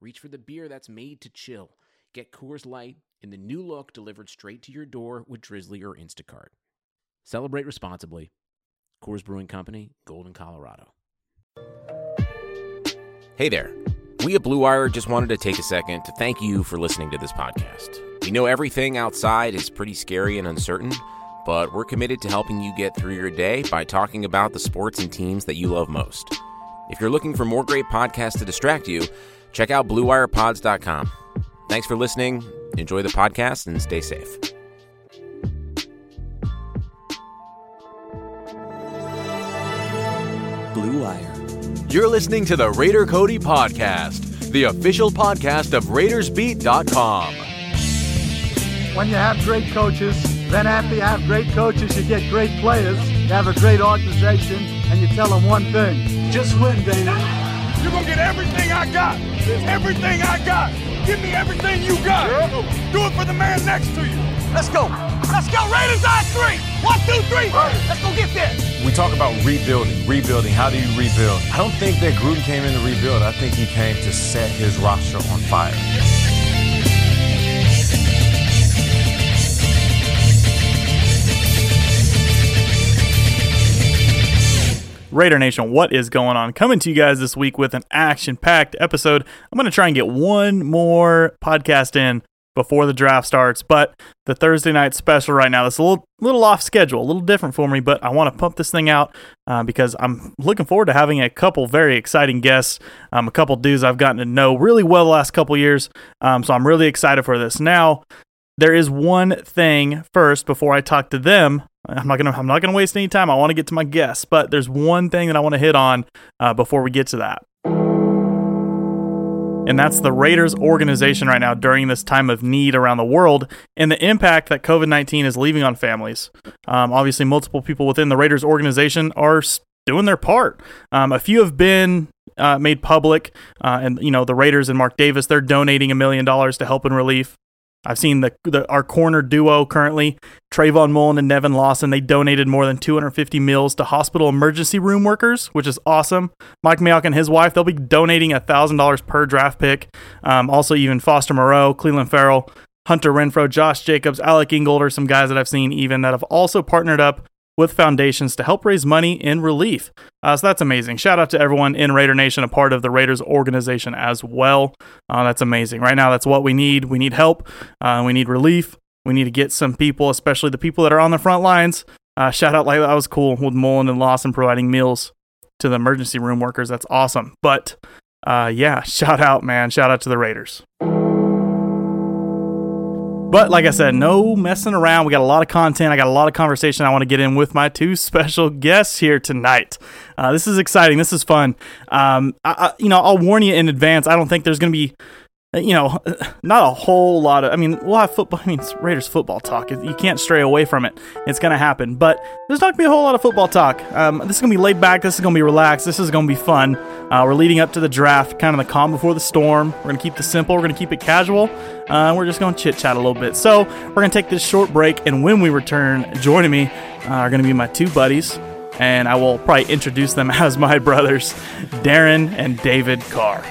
reach for the beer that's made to chill. Get Coors Light in the new look delivered straight to your door with Drizly or Instacart. Celebrate responsibly. Coors Brewing Company, Golden, Colorado. Hey there. We at Blue Wire just wanted to take a second to thank you for listening to this podcast. We know everything outside is pretty scary and uncertain, but we're committed to helping you get through your day by talking about the sports and teams that you love most. If you're looking for more great podcasts to distract you, check out BlueWirePods.com. Thanks for listening. Enjoy the podcast and stay safe. Blue Wire. You're listening to the Raider Cody Podcast, the official podcast of RaidersBeat.com. When you have great coaches, then after you have great coaches, you get great players, you have a great organization, and you tell them one thing just win, baby. You're going to get everything I got. Everything I got. Give me everything you got. Do it for the man next to you. Let's go. Let's go. Raiders on three. One, two, three. Let's go get there. We talk about rebuilding, rebuilding. How do you rebuild? I don't think that Gruden came in to rebuild. I think he came to set his roster on fire. Raider Nation, what is going on? Coming to you guys this week with an action packed episode. I'm going to try and get one more podcast in before the draft starts, but the Thursday night special right now, that's a little, little off schedule, a little different for me, but I want to pump this thing out uh, because I'm looking forward to having a couple very exciting guests, um, a couple dudes I've gotten to know really well the last couple years. Um, so I'm really excited for this. Now, there is one thing first before I talk to them. I'm not gonna I'm not gonna waste any time. I want to get to my guests, but there's one thing that I want to hit on uh, before we get to that. And that's the Raiders organization right now during this time of need around the world and the impact that COVID 19 is leaving on families. Um, obviously, multiple people within the Raiders organization are doing their part. Um, a few have been uh, made public, uh, and you know the Raiders and Mark Davis they're donating a million dollars to help in relief. I've seen the, the our corner duo currently, Trayvon Mullen and Nevin Lawson. They donated more than 250 meals to hospital emergency room workers, which is awesome. Mike Mayock and his wife, they'll be donating $1,000 per draft pick. Um, also, even Foster Moreau, Clelin Ferrell, Hunter Renfrow, Josh Jacobs, Alec Ingold some guys that I've seen even that have also partnered up with foundations to help raise money in relief. Uh, so that's amazing. Shout out to everyone in Raider Nation, a part of the Raiders organization as well. Uh, that's amazing. Right now, that's what we need. We need help. Uh, we need relief. We need to get some people, especially the people that are on the front lines. Uh, shout out like that was cool with Mullen and Lawson providing meals to the emergency room workers. That's awesome. But uh, yeah, shout out, man. Shout out to the Raiders. But like I said, no messing around. We got a lot of content. I got a lot of conversation I want to get in with my two special guests here tonight. Uh, this is exciting. This is fun. Um, I, I, you know, I'll warn you in advance. I don't think there's going to be you know, not a whole lot of. I mean, we'll have football. I mean, Raiders football talk. You can't stray away from it. It's going to happen. But there's not going to be a whole lot of football talk. Um, this is going to be laid back. This is going to be relaxed. This is going to be fun. Uh, we're leading up to the draft, kind of the calm before the storm. We're going to keep this simple. We're going to keep it casual. Uh, we're just going to chit chat a little bit. So we're going to take this short break. And when we return, joining me uh, are going to be my two buddies. And I will probably introduce them as my brothers, Darren and David Carr.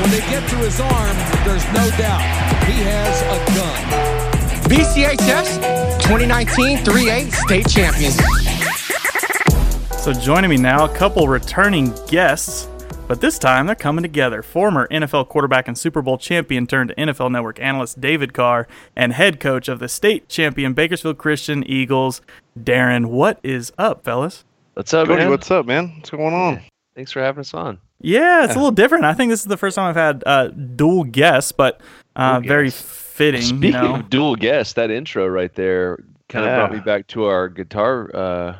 When they get to his arm, there's no doubt he has a gun. BCHS 2019 3A state champions. So joining me now, a couple returning guests, but this time they're coming together. Former NFL quarterback and Super Bowl champion turned NFL Network analyst David Carr and head coach of the state champion Bakersfield Christian Eagles, Darren. What is up, fellas? What's up, Cody, man? what's up, man? What's going on? Thanks for having us on. Yeah, it's a little different. I think this is the first time I've had uh, dual guests, but uh, Dual very guests. fitting. Speaking you know? of dual guests, that intro right there kind of brought me back to our guitar uh,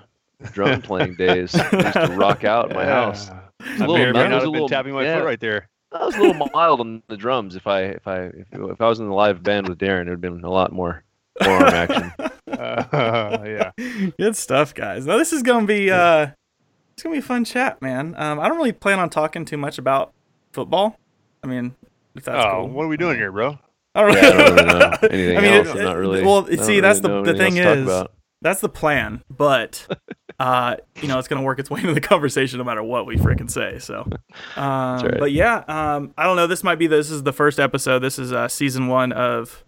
drum playing days. I used to rock out at my house. I little may or may not was a have been little- tapping my yeah. foot right there. I was a little mild on the drums. If I if I if, if I was in the live band with Darren, it would have been a lot more forearm action. Uh, yeah. Good stuff, guys. Now this is gonna be uh, it's gonna be a fun chat, man. Um, I don't really plan on talking too much about football. I mean, if that's oh, cool. what are we doing here, bro? I don't, Yeah, I don't really know anything I mean, else. it- I'm not really. well, I don't see, that's the- the thing is- That's the plan, but uh, you know, it's gonna work its way into the conversation no matter what we freaking say. So, um, right. but yeah, um, I don't know. This might be this is the first episode. This is uh, season one of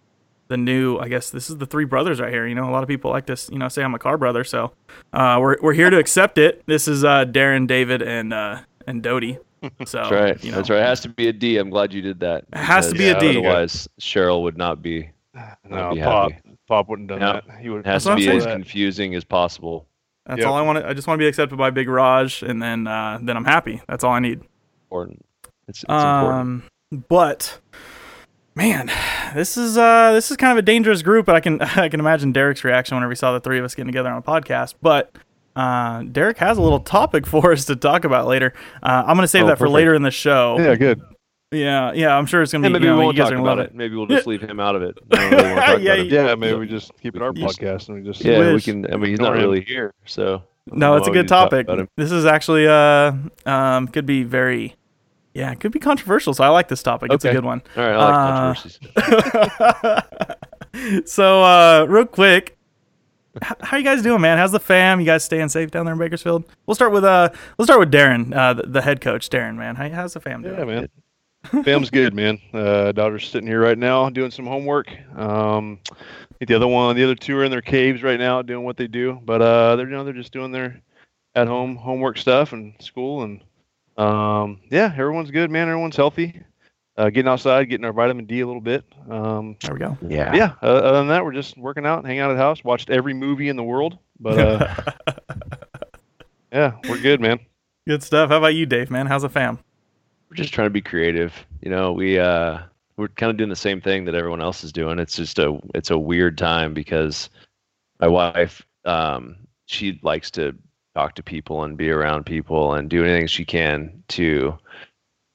the new. I guess this is the three brothers right here. You know, a lot of people like to you know say I'm a car brother, so uh, we're we're here to accept it. This is uh, Darren, David, and uh, and Dodie. So That's right. You know, That's right. It has to be a D. I'm glad you did that. It has to because be a D. Otherwise, Cheryl would not be. No, be Pop. happy. Pop wouldn't have done No. that. He would It has to be as saying. confusing as possible. That's Yep. all I want. I just want to be accepted by Big Raj, and then uh, then I'm happy. That's all I need. Important. It's, it's important. Um, but man, this is uh this is kind of a dangerous group. But I can I can imagine Derek's reaction whenever he saw the three of us getting together on a podcast. But uh, Derek has a little topic for us to talk about later. Uh, I'm gonna save Oh, that for perfect. later in the show. Yeah, good. yeah, yeah, I'm sure it's gonna And be. maybe you know, we won't talk are gonna love about it. it. Maybe we'll just leave him out of it. Really wanna Yeah, it. Yeah, maybe we just keep it our You podcast and we just Yeah, we can. I mean, he's not really here, so. No, it's a good what talk topic. This is actually uh um could be very yeah, it could be controversial. So I like this topic. It's a good one. All right, I like Uh, controversies. so uh real quick h- how you guys doing man how's the fam you guys staying safe down there in bakersfield we'll start with uh let's start with darren uh the, the head coach darren man how, how's the fam doing Yeah, man. Fam's good, man. Uh, daughter's sitting here right now doing some homework. Um, the other one, the other two are in their caves right now doing what they do. But uh, they're you know they're just doing their at home homework stuff and school and um, yeah, everyone's good, man. Everyone's healthy. Uh, getting outside, getting our vitamin D a little bit. Um, there we go Yeah. yeah. Uh, other than that, we're just working out, hanging out at the house. Watched every movie in the world, but uh, yeah, we're good, man. good stuff how about you dave man how's the fam we're just trying to be creative. You know, we uh we're kind of doing the same thing that everyone else is doing. It's just a it's a weird time because my wife um she likes to talk to people and be around people and do anything she can to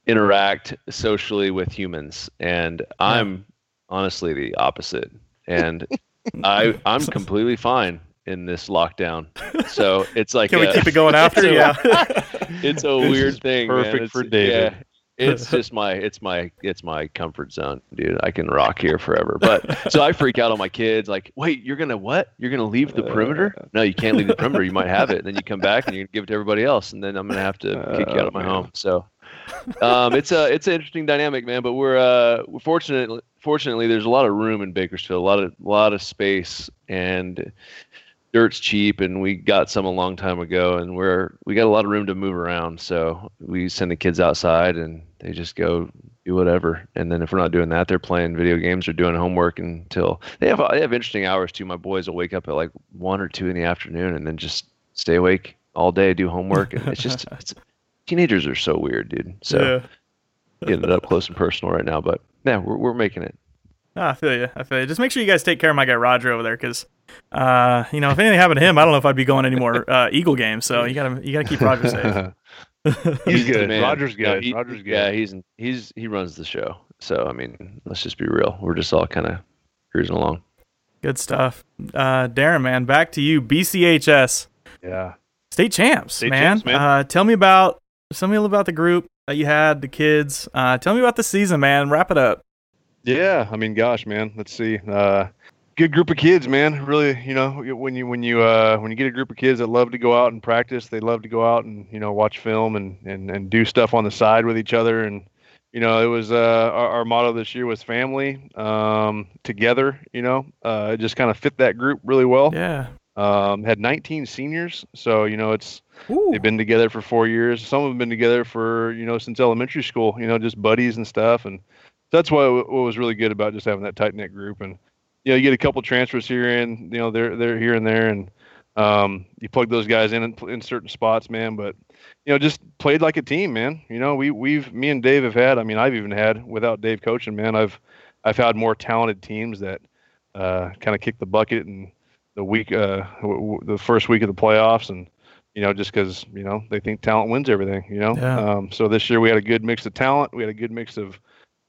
interact socially with humans and I'm honestly the opposite and I I'm completely fine in this lockdown. So it's like can we a- keep it going after it's a- yeah it's a This weird thing. perfect It's- for David. Yeah, it's just my it's my it's my comfort zone, dude. I can rock here forever. But so I freak out on my kids. Like, wait, you're gonna what? You're gonna leave the perimeter? No, you can't leave the perimeter. You might have it, and then you come back and you give it to everybody else, and then I'm gonna have to kick you out of my Oh, home. So um, it's a it's an interesting dynamic, man. But we're uh, we're fortunate. Fortunately, there's a lot of room in Bakersfield, a lot of a lot of space, and dirt's cheap and we got some a long time ago and we're we got a lot of room to move around. So we send the kids outside and they just go do whatever. And then if we're not doing that they're playing video games or doing homework until they have they have interesting hours too. My boys will wake up at like one or two in the afternoon and then just stay awake all day do homework and it's just it's, teenagers are so weird dude. So getting it up close and personal right now but yeah we're, we're making it. Ah, I feel you. I feel you. Just make sure you guys take care of my guy Roger over there, because, uh, you know, if anything happened to him, I don't know if I'd be going any more uh, Eagle games. So you gotta you gotta keep Roger safe. He's the good. man. Roger's No, good. he- Roger's good. Yeah, he's he's he runs the show. So I mean, let's just be real. We're just all kind of cruising along. Good stuff. Uh, Darren, man, back to you. BCHS Yeah. state champs, State man. champs, man. Uh, tell me about tell me a little about the group that you had, the kids. Uh, tell me about the season, man. Wrap it up. Yeah, I mean, gosh, man. Let's see. Uh, good group of kids, man. Really, you know, when you when you uh, when you get a group of kids that love to go out and practice, they love to go out and you know watch film and and, and do stuff on the side with each other. And you know, it was uh, our, our motto this year was family um, together. You know, uh, it just kind of fit that group really well. Yeah. Um, had 19 seniors, so you know it's Ooh. they've been together for four years. Some have been together for you know since elementary school. You know, just buddies and stuff. And that's what what was really good about just having that tight knit group. And you know, you get a couple transfers here and you know they're they're here and there. And Um, you plug those guys in, in in certain spots, man. But you know, just played like a team, man. You know, we we've me and Dave have had. I mean, I've even had without Dave coaching, man. I've I've had more talented teams that uh, kind of kick the bucket and the week, uh, w- w- the first week of the playoffs, and you know, just because you know they think talent wins everything. You know, Yeah. um, so this year we had a good mix of talent. We had a good mix of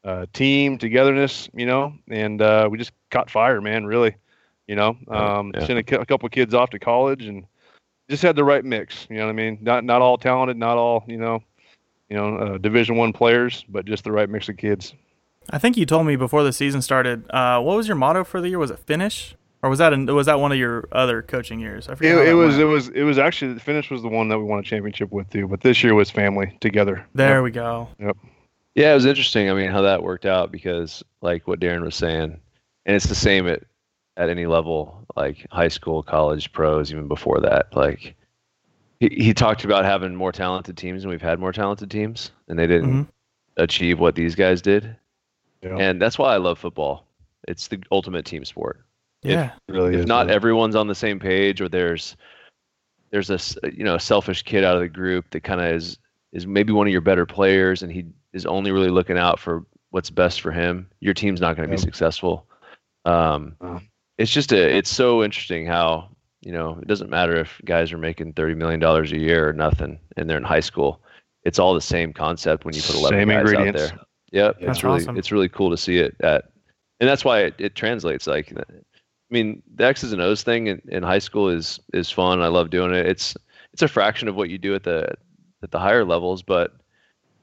uh, team togetherness. You know, and uh, we just caught fire, man. Really, you know, um, Yeah. sent a, cou- a couple kids off to college and just had the right mix. You know what I mean? Not not all talented, not all you know, you know, uh, Division One players, but just the right mix of kids. I think you told me before the season started. Uh, what was your motto for the year? Was it finish, or was that an, was that one of your other coaching years? I forget. It, it was went. it was it was actually the finish was the one that we won a championship with too. But this year was family together. There Yep. we go. Yep. Yeah, it was interesting. I mean, how that worked out because, like what Darren was saying, and it's the same at at any level, like high school, college, pros, even before that. Like he he talked about having more talented teams, and we've had more talented teams, and they didn't Mhm. achieve what these guys did. Yeah. And that's why I love football. It's the ultimate team sport. If- Yeah. really if is, not man. everyone's on the same page or there's there's a s- you know a selfish kid out of the group that kind of is is maybe one of your better players and he is only really looking out for what's best for him. Your team's not going to be successful. Um, it's just a it's so interesting how you know it doesn't matter if guys are making 30 million dollars a year or nothing and they're in high school. It's all the same concept when you put 11 Same guys out there. yep. That's it's really awesome. it's really cool to see it at and that's why it, it translates like I mean, the X's and O's thing in, in high school is is fun. I love doing it. It's it's a fraction of what you do at the at the higher levels, but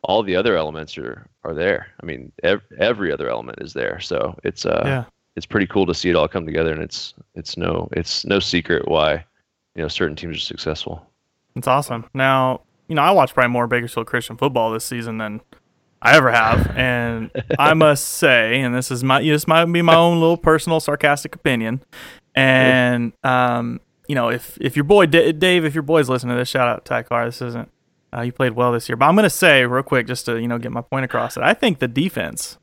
all the other elements are are there. I mean, ev- every other element is there. So it's uh Yeah. it's pretty cool to see it all come together, and it's it's no it's no secret why you know certain teams are successful. It's awesome. Now, you know, I watched probably more Bakersfield Christian football this season than I ever have, and I must say, and this is my this might be my own little personal sarcastic opinion, and um, you know, if if your boy D- Dave, if your boy's listening to this, shout out to Ty Carr. This isn't uh, you played well this year, but I'm gonna say real quick just to you know get my point across. That I think the defense,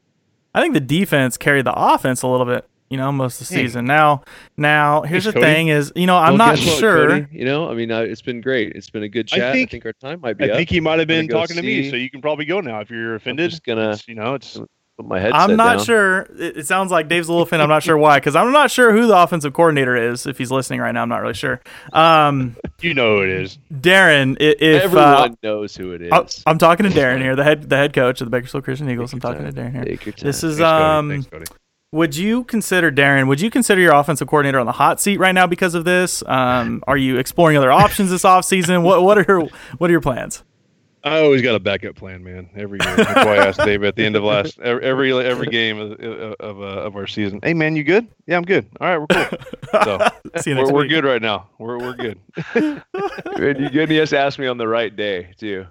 I think the defense carried the offense a little bit. You know, most of the Hey. season. Now, now here's the Cody. thing: is you know, I'm Well, not guess what, sure. Cody? You know, I mean, uh, it's been great. It's been a good chat. I think- think, our time might be I up. think he might have been go talking to me, so you can probably go now if you're offended. just gonna- It's, you know, it's put my headset I'm not down. sure. It, it sounds like Dave's a little offended. I'm not sure why, because I'm not sure who the offensive coordinator is. If he's listening right now, I'm not really sure. Um, you know who it is. Darren, i- if Everyone uh, knows who it is. I- I'm talking to Darren here, the head the head coach of the Bakersfield Christian Eagles. I'm talking to Darren here. Take your This is Thanks, Cody. um. Thanks, Cody. Would you consider Darren? Would you consider your offensive coordinator on the hot seat right now because of this? Um, are you exploring other options this offseason? What what are your, what are your plans? I always got a backup plan, man. Every year. That's why I asked Dave at the end of last every every, every game of of, uh, of our season. Hey, man, you good? Yeah, I'm good. All right, we're cool. So See you we're, next we're good right now. We're we're good. and you, and you just ask me on the right day too.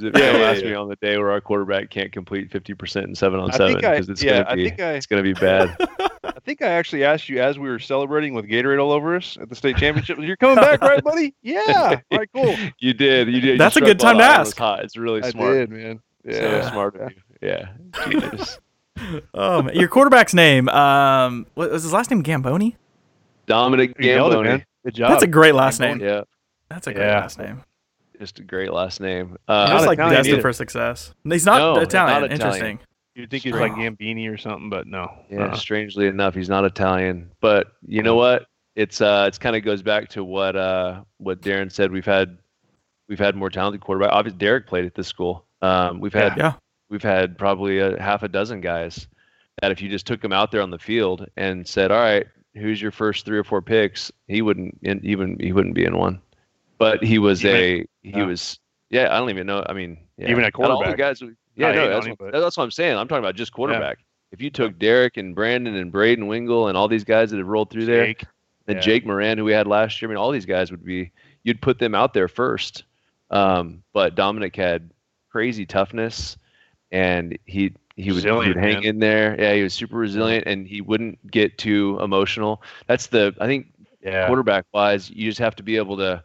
Because if Yeah, you don't yeah, ask yeah. me on the day where our quarterback can't complete 50% in seven on I seven, because it's yeah, gonna be think I- it's gonna be bad. I think I actually asked you as we were celebrating with Gatorade all over us at the state championship. You're coming back, right, buddy? Yeah. All right, cool. you did, you did. You That's a good time to the iron ask. Hot. It's really I smart. did, man. So smart of you. Yeah. Genius. Oh, man. your quarterback's name. Um, what was his last name? Gamboni. Dominic You nailed it, Gamboni. man. Good job. That's a great last name. Yeah, That's a great Yeah. last name. Just a great last name. He's Uh, just like Italian destined either. for success. He's not No, Italian. not Italian. Interesting. You'd think he's like Gambini or something, but no. Yeah, Uh-uh. strangely enough, he's not Italian. But you know what? It's uh, it's kind of goes back to what uh, what Darren said. We've had we've had more talented quarterback. Obviously, Derek played at this school. Um, we've had Yeah. we've had probably a half a dozen guys that if you just took them out there on the field and said, "All right, who's your first three or four picks?" He wouldn't in, even he wouldn't be in one. But he was Even- a he yeah. was yeah. I don't even know. I mean, yeah, Even at not all the guys. Yeah, no, that's what, that's what I'm saying. I'm talking about just quarterback. If you took Derek and Brandon and Braden Wingle and all these guys that have rolled through there, and Yeah. Jake Moran, who we had last year, I mean, all these guys would be, you'd put them out there first. Um, but Dominic had crazy toughness, and he he would, he would hang man. in there. Yeah, he was super resilient, and he wouldn't get too emotional. That's the I think Yeah. quarterback wise, you just have to be able to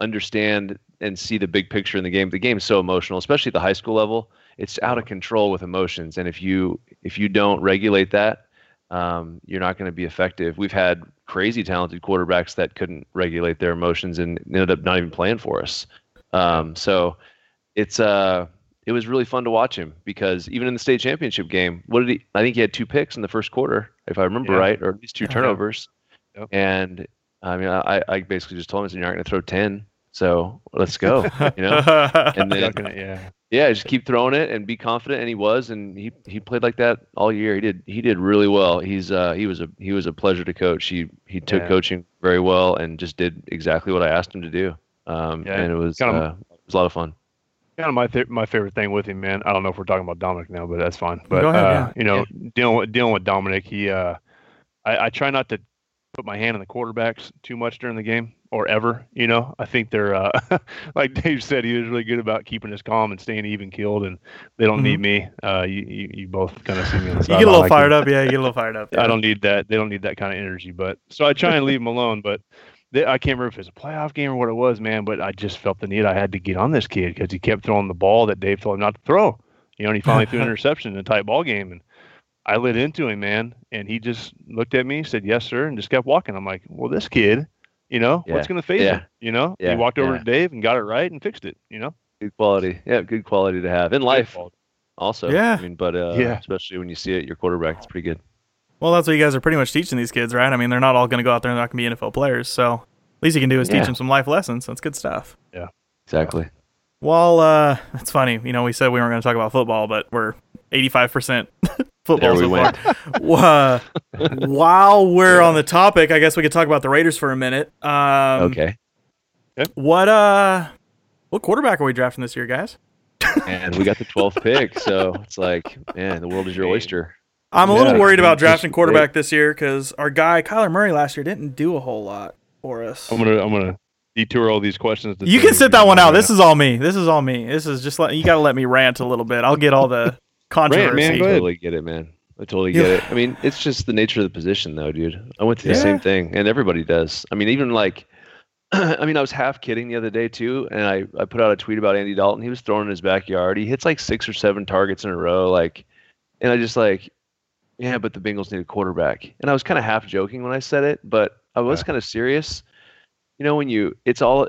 understand and see the big picture in the game. The game's so emotional, especially at the high school level. It's out of control with emotions, and if you if you don't regulate that, um, you're not going to be effective. We've had crazy talented quarterbacks that couldn't regulate their emotions and ended up not even playing for us. Um, so it's uh, it was really fun to watch him because even in the state championship game, what did he? I think he had two picks in the first quarter, if I remember Yeah. right, or at least two turnovers. Yep. And I mean, I, I basically just told him, "You're not going to throw ten, so let's go." You know, and then Not gonna- yeah. yeah, just keep throwing it and be confident. And he was, and he he played like that all year. He did he did really well. He's uh he was a he was a pleasure to coach. He he took Yeah. coaching very well and just did exactly what I asked him to do. Um, Yeah, and it was kind of- uh, it was a lot of fun. Kind of my th- my favorite thing with him, man. I don't know if we're talking about Dominic now, but that's fine. But Go ahead, uh, yeah. you know, dealing with dealing with Dominic, he uh, I, I try not to put my hand on the quarterbacks too much during the game or ever. You know, I think they're uh, like Dave said, he was really good about keeping us calm and staying even keeled, and they don't need me. Uh, you, you you both kind of see me on the Mm-hmm. You get a little fired up, yeah. You get a little fired up. I don't need that. They don't need that kind of energy. But so I try and leave them alone. But they, I can't remember if it's a playoff game or what it was, man. But I just felt the need. I had to get on this kid because he kept throwing the ball that Dave told him not to throw. You know, and he finally threw an interception in a tight ball game, and I lit into him, man. And he just looked at me, said yes, sir, and just kept walking. I'm like, well, this kid, you know, what's going to phase Yeah. him? You know, Yeah. he walked over Yeah. to Dave and got it right and fixed it. You know, Good quality, yeah, good quality to have in life. Also, Yeah. I mean, but uh, Yeah. especially when you see it, your quarterback, it's pretty good. Well, that's what you guys are pretty much teaching these kids, right? I mean, they're not all going to go out there and they're not going to be NFL players. So, at least you can do is Yeah. teach them some life lessons. That's good stuff. Yeah, exactly. Well, uh, it's funny. You know, we said we weren't going to talk about football, but we're 85% football There we went. uh, while we're on the topic, I guess we could talk about the Raiders for a minute. Um, Okay. What uh, what quarterback are we drafting this year, guys? And we got the 12th pick, so it's like, man, the world is your oyster. I'm a Yeah, little worried about just drafting great. quarterback this year because our guy Kyler Murray last year didn't do a whole lot for us. I'm gonna I'm gonna detour all these questions. to You can sit that one out. This is all me. This is all me. This is just let you got to let me rant a little bit. I'll get all the controversy. man, I go ahead. totally get it, man. I totally Yeah. get it. I mean, it's just the nature of the position, though, dude. I went through the Yeah. same thing, and everybody does. I mean, even like, I mean, I was half kidding the other day too, and I I put out a tweet about Andy Dalton. He was throwing in his backyard. He hits like six or seven targets in a row, like, and I just like, yeah, but the Bengals need a quarterback. And I was kind of half joking when I said it, but I was Yeah. kind of serious. You know, when you, it's all,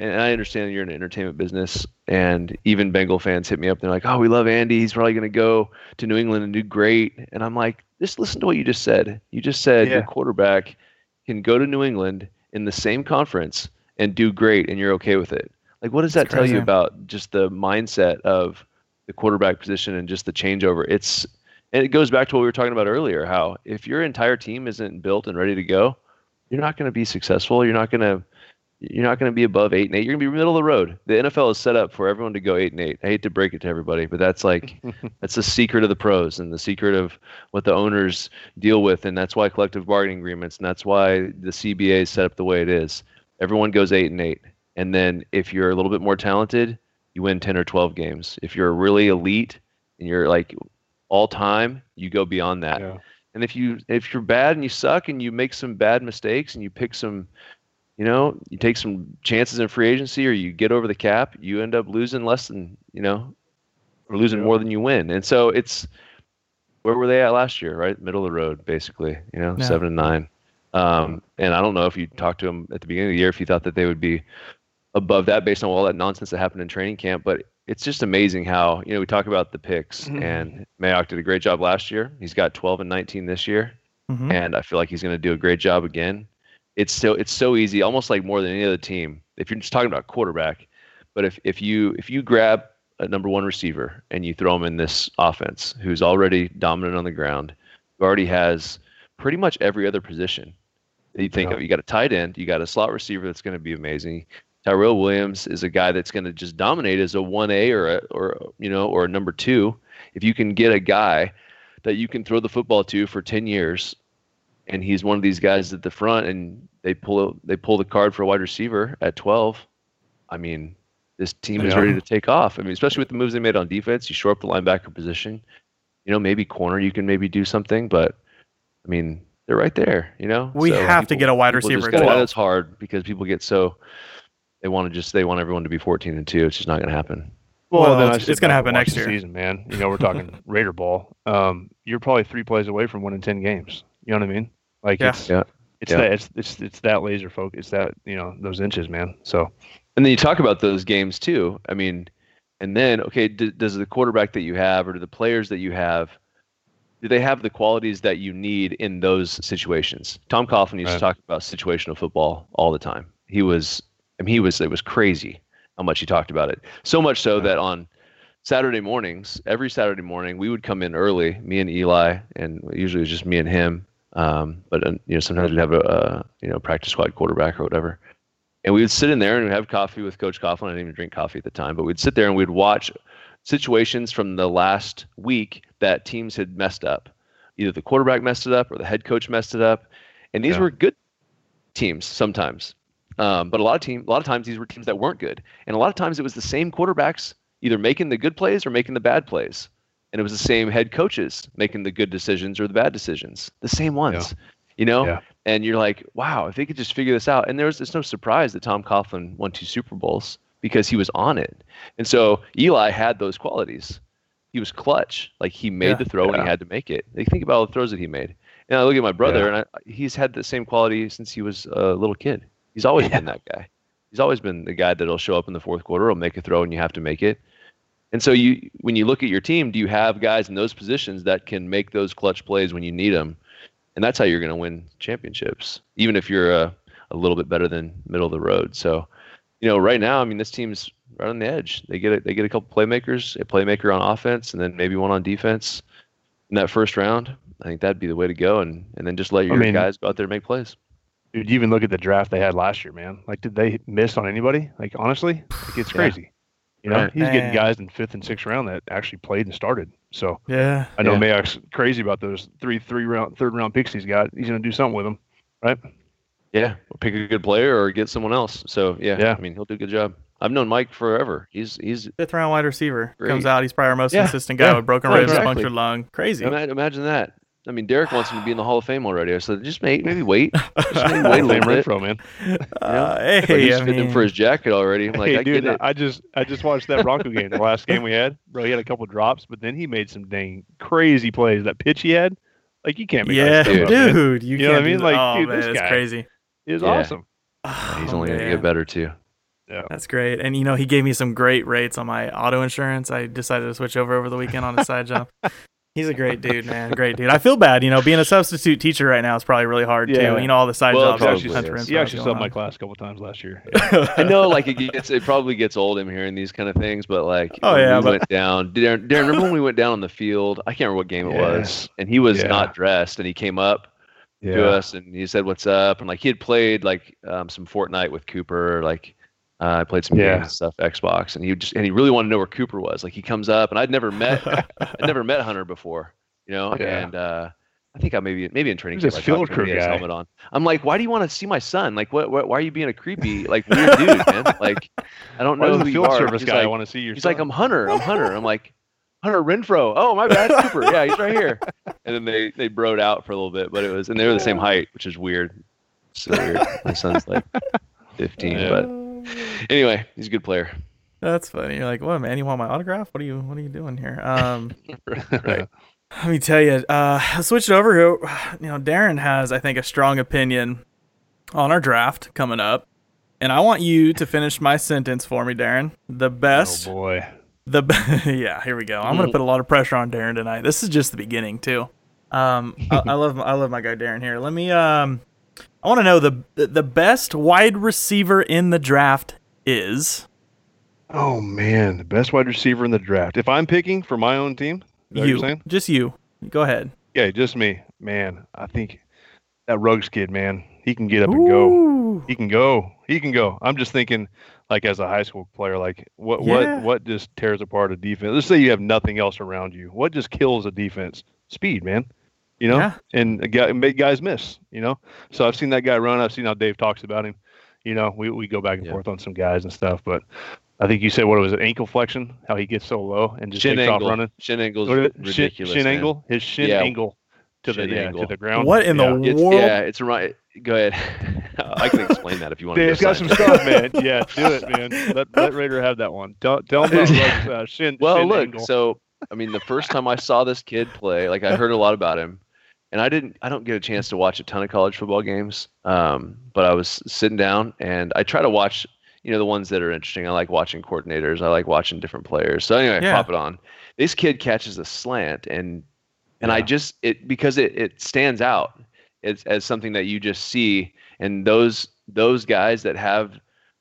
and I understand you're in an entertainment business, and even Bengal fans hit me up. They're like, "Oh, we love Andy. He's probably going to go to New England and do great." And I'm like, "Just listen to what you just said. You just said your quarterback can go to New England in the same conference and do great, and you're okay with it. Like, what does that tell you about just the mindset of the quarterback position and just the changeover? It's and it goes back to what we were talking about earlier. How if your entire team isn't built and ready to go, you're not going to be successful. You're not going to you're not going to be above eight and eight. You're going to be middle of the road. The NFL is set up for everyone to go eight and eight. I hate to break it to everybody, but that's like that's the secret of the pros and the secret of what the owners deal with, and that's why collective bargaining agreements and that's why the CBA is set up the way it is. Everyone goes eight and eight, and then if you're a little bit more talented, you win ten or twelve games. If you're really elite and you're like all time, you go beyond that. Yeah. And if you if you're bad and you suck and you make some bad mistakes and you pick some, you know, you take some chances in free agency or you get over the cap, you end up losing less than you know, or losing more than you win. And so it's where were they at last year? Right, middle of the road, basically. You know, Yeah. seven and nine. Um, and I don't know if you talked to them at the beginning of the year if you thought that they would be above that based on all that nonsense that happened in training camp, but it's just amazing how you know we talk about the picks and Mayock did a great job last year. He's got 12 and 19 this year, Mhm. and I feel like he's going to do a great job again. It's so it's so easy, almost like more than any other team. If you're just talking about quarterback, but if if you if you grab a number one receiver and you throw him in this offense, who's already dominant on the ground, who already has pretty much every other position you think Yeah. of. You got a tight end, you got a slot receiver that's going to be amazing. Tyrell Williams is a guy that's going to just dominate as a one A or a, or you know or a number two. If you can get a guy that you can throw the football to for ten years, and he's one of these guys at the front, and they pull they pull the card for a wide receiver at twelve. I mean, this team is ready to take off. I mean, especially with the moves they made on defense. You shore up the linebacker position. You know, maybe corner you can maybe do something, but I mean, they're right there. You know, We So have to get a wide receiver just at gotta- 12. That's hard because people get so they want to just they want everyone to be 14 and two. It's just not going to happen. Well, Well, then it's- it's gonna happen next year. season, man. You know, we're talking Raider ball. Um, you're probably three plays away from winning ten games. You know what I mean? Like Yeah. it's Yeah. it's Yeah. that it's it's it's that laser focus. It's that you know those inches, man. So And then you talk about those games too. I mean, and then okay, d- does the quarterback that you have or do the players that you have, do they have the qualities that you need in those situations? Tom Coughlin used to talk about situational football all the time. He was, I mean, he was it was crazy how much he talked about it. So much so that on Saturday mornings, every Saturday morning, we would come in early, me and Eli, and usually it was just me and him. Um, but uh, you know, sometimes we'd have a, you know practice squad quarterback or whatever and we would sit in there and we'd have coffee with Coach Coughlin. I didn't even drink coffee at the time, but we'd sit there and we'd watch situations from the last week that teams had messed up. Either the quarterback messed it up or the head coach messed it up, and these Yeah. were good teams sometimes. Um, but a lot of team, a lot of times these were teams that weren't good, and a lot of times it was the same quarterbacks either making the good plays or making the bad plays, and it was the same head coaches making the good decisions or the bad decisions, the same ones. You know, Yeah. and you're like, wow, if they could just figure this out. And there's it's no surprise that Tom Coughlin won two Super Bowls because he was on it. And so Eli had those qualities. He was clutch. Like he made Yeah. the throw when Yeah. he had to make it. Like, think about all the throws that he made. And I look at my brother, Yeah. and I, he's had the same quality since he was a little kid. He's always been that guy. He's always been the guy that'll show up in the fourth quarter, will make a throw, and you have to make it. And so you, when you look at your team, do you have guys in those positions that can make those clutch plays when you need them? And that's how you're going to win championships, even if you're a, a little bit better than middle of the road. So, you know, right now, I mean, this team's right on the edge. They get a, they get a couple playmakers, a playmaker on offense, and then maybe one on defense in that first round. I think that'd be the way to go, and and then just let your mean- guys go out there and make plays. dude, you even look at the draft they had last year, man. Like, did they miss on anybody? Like, honestly, like, it's Yeah. Crazy. You know, Right. he's getting guys in fifth and sixth round that actually played and started. So Yeah. I know Yeah. Mayock's crazy about those three, three round, third round picks he's got. He's going to do something with them, right? Yeah, or pick a good player or get someone else. So yeah, Yeah. I mean, he'll do a good job. I've known Mike forever. He's he's Fifth round wide receiver Great. comes out. He's probably our most Yeah, consistent guy yeah. with broken ribs, exactly. punctured lung. Crazy. imagine that. I mean, Derek wants him to be in the Hall of Fame already. So just maybe maybe wait, just maybe wait a Same little bit. Renfrow, man. Uh, Like, hey, he's I fitting mean, for his jacket already. I'm like, hey, I dude, get it. I just I just watched that Bronco game, the last game we had. Bro, he had a couple drops, but then he made some dang crazy plays. That pitch he had, like you can't make yeah, stuff Dude. up, dude, you, You know what I mean? Like, oh, dude, man, this it's guy- crazy. It was Yeah. awesome. He's Oh, only gonna get better too. Yeah. That's great. And you know, he gave me some great rates on my auto insurance. I decided to switch over over the weekend on a side job. He's a great dude, man. Great dude. I feel bad, you know, being a substitute teacher right now is probably really hard Yeah. too. You know, all the side Well, jobs. it that probably Hunter is. and He stuff actually going subbed my class a couple times last year. I know, like it gets, it probably gets old him hearing these kind of things, but like, Oh, when yeah, we but- went down. Darren, Darren, remember when we went down on the field? I can't remember what game it Yeah. was, and he was Yeah. not dressed, and he came up Yeah. to us and he said, "What's up?" And like he had played like um, some Fortnite with Cooper, like uh, I played some Yeah. games and stuff, Xbox, and he just and he really wanted to know where Cooper was. Like he comes up, and I'd never met, I'd never met Hunter before, you know, Yeah. and uh, I think I maybe maybe in training camp this field crew guy. helmet on. I'm like, why do you want to see my son? Like, what, what why are you being a creepy like weird dude, man? Like, I don't Why know who the you field are. service He's guy like, want to see your He's son? like, I'm Hunter. I'm Hunter. I'm like, Hunter Renfrow. Oh, my bad, Cooper. Yeah, he's right here. And then they they broed out for a little bit, but it was and they were the same height, which is weird. So weird. My son's like 15, Yeah. but anyway, he's a good player. That's funny. You're like, what, man? You want my autograph? What are you What are you doing here? Um, Right. let me tell you. Uh, I'll switch it over here. You know, Darren has, I think, a strong opinion on our draft coming up, and I want you to finish my sentence for me, Darren. The best. oh boy. The be- yeah, here we go. I'm gonna put a lot of pressure on Darren tonight. This is just the beginning too. Um, I, I love my, I love my guy Darren here. Let me um, I want to know the the best wide receiver in the draft is Oh man, the best wide receiver in the draft. If I'm picking for my own team, is that what you, you're saying? just you. Go ahead. Yeah, just me. Man, I think that Ruggs kid, man, he can get up and go. He can go. He can go. I'm just thinking, like as a high school player, like what Yeah. what what just tears apart a defense? Let's say you have nothing else around you. What just kills a defense? Speed, man. You know, Yeah. and guy make guys miss. You know, so I've seen that guy run. I've seen how Dave talks about him. You know, we we go back and Yeah. forth on some guys and stuff, but I think you said what it was it, ankle flexion? How he gets so low and just Shin takes angle. off running. Shin angle's What is it? Shin- ridiculous. Shin, man. angle. His shin Yeah. angle to the Shin yeah, to the ground. What in Yeah. the It's, world? yeah, it's right. Go ahead. I can explain that if you want to. Dave's got some stuff, man. Yeah, do it, man. Let, let Raider have that one. Tell, tell him about Ruggs, uh, shin. Well, shin look. angle. So, I mean, the first time I saw this kid play, like I heard a lot about him, and I didn't I don't get a chance to watch a ton of college football games. Um, but I was sitting down and I try to watch you know the ones that are interesting. I like watching coordinators. I like watching different players. So anyway, Yeah. pop it on. This kid catches a slant and and I just it because it it stands out as as something that you just see and those those guys that have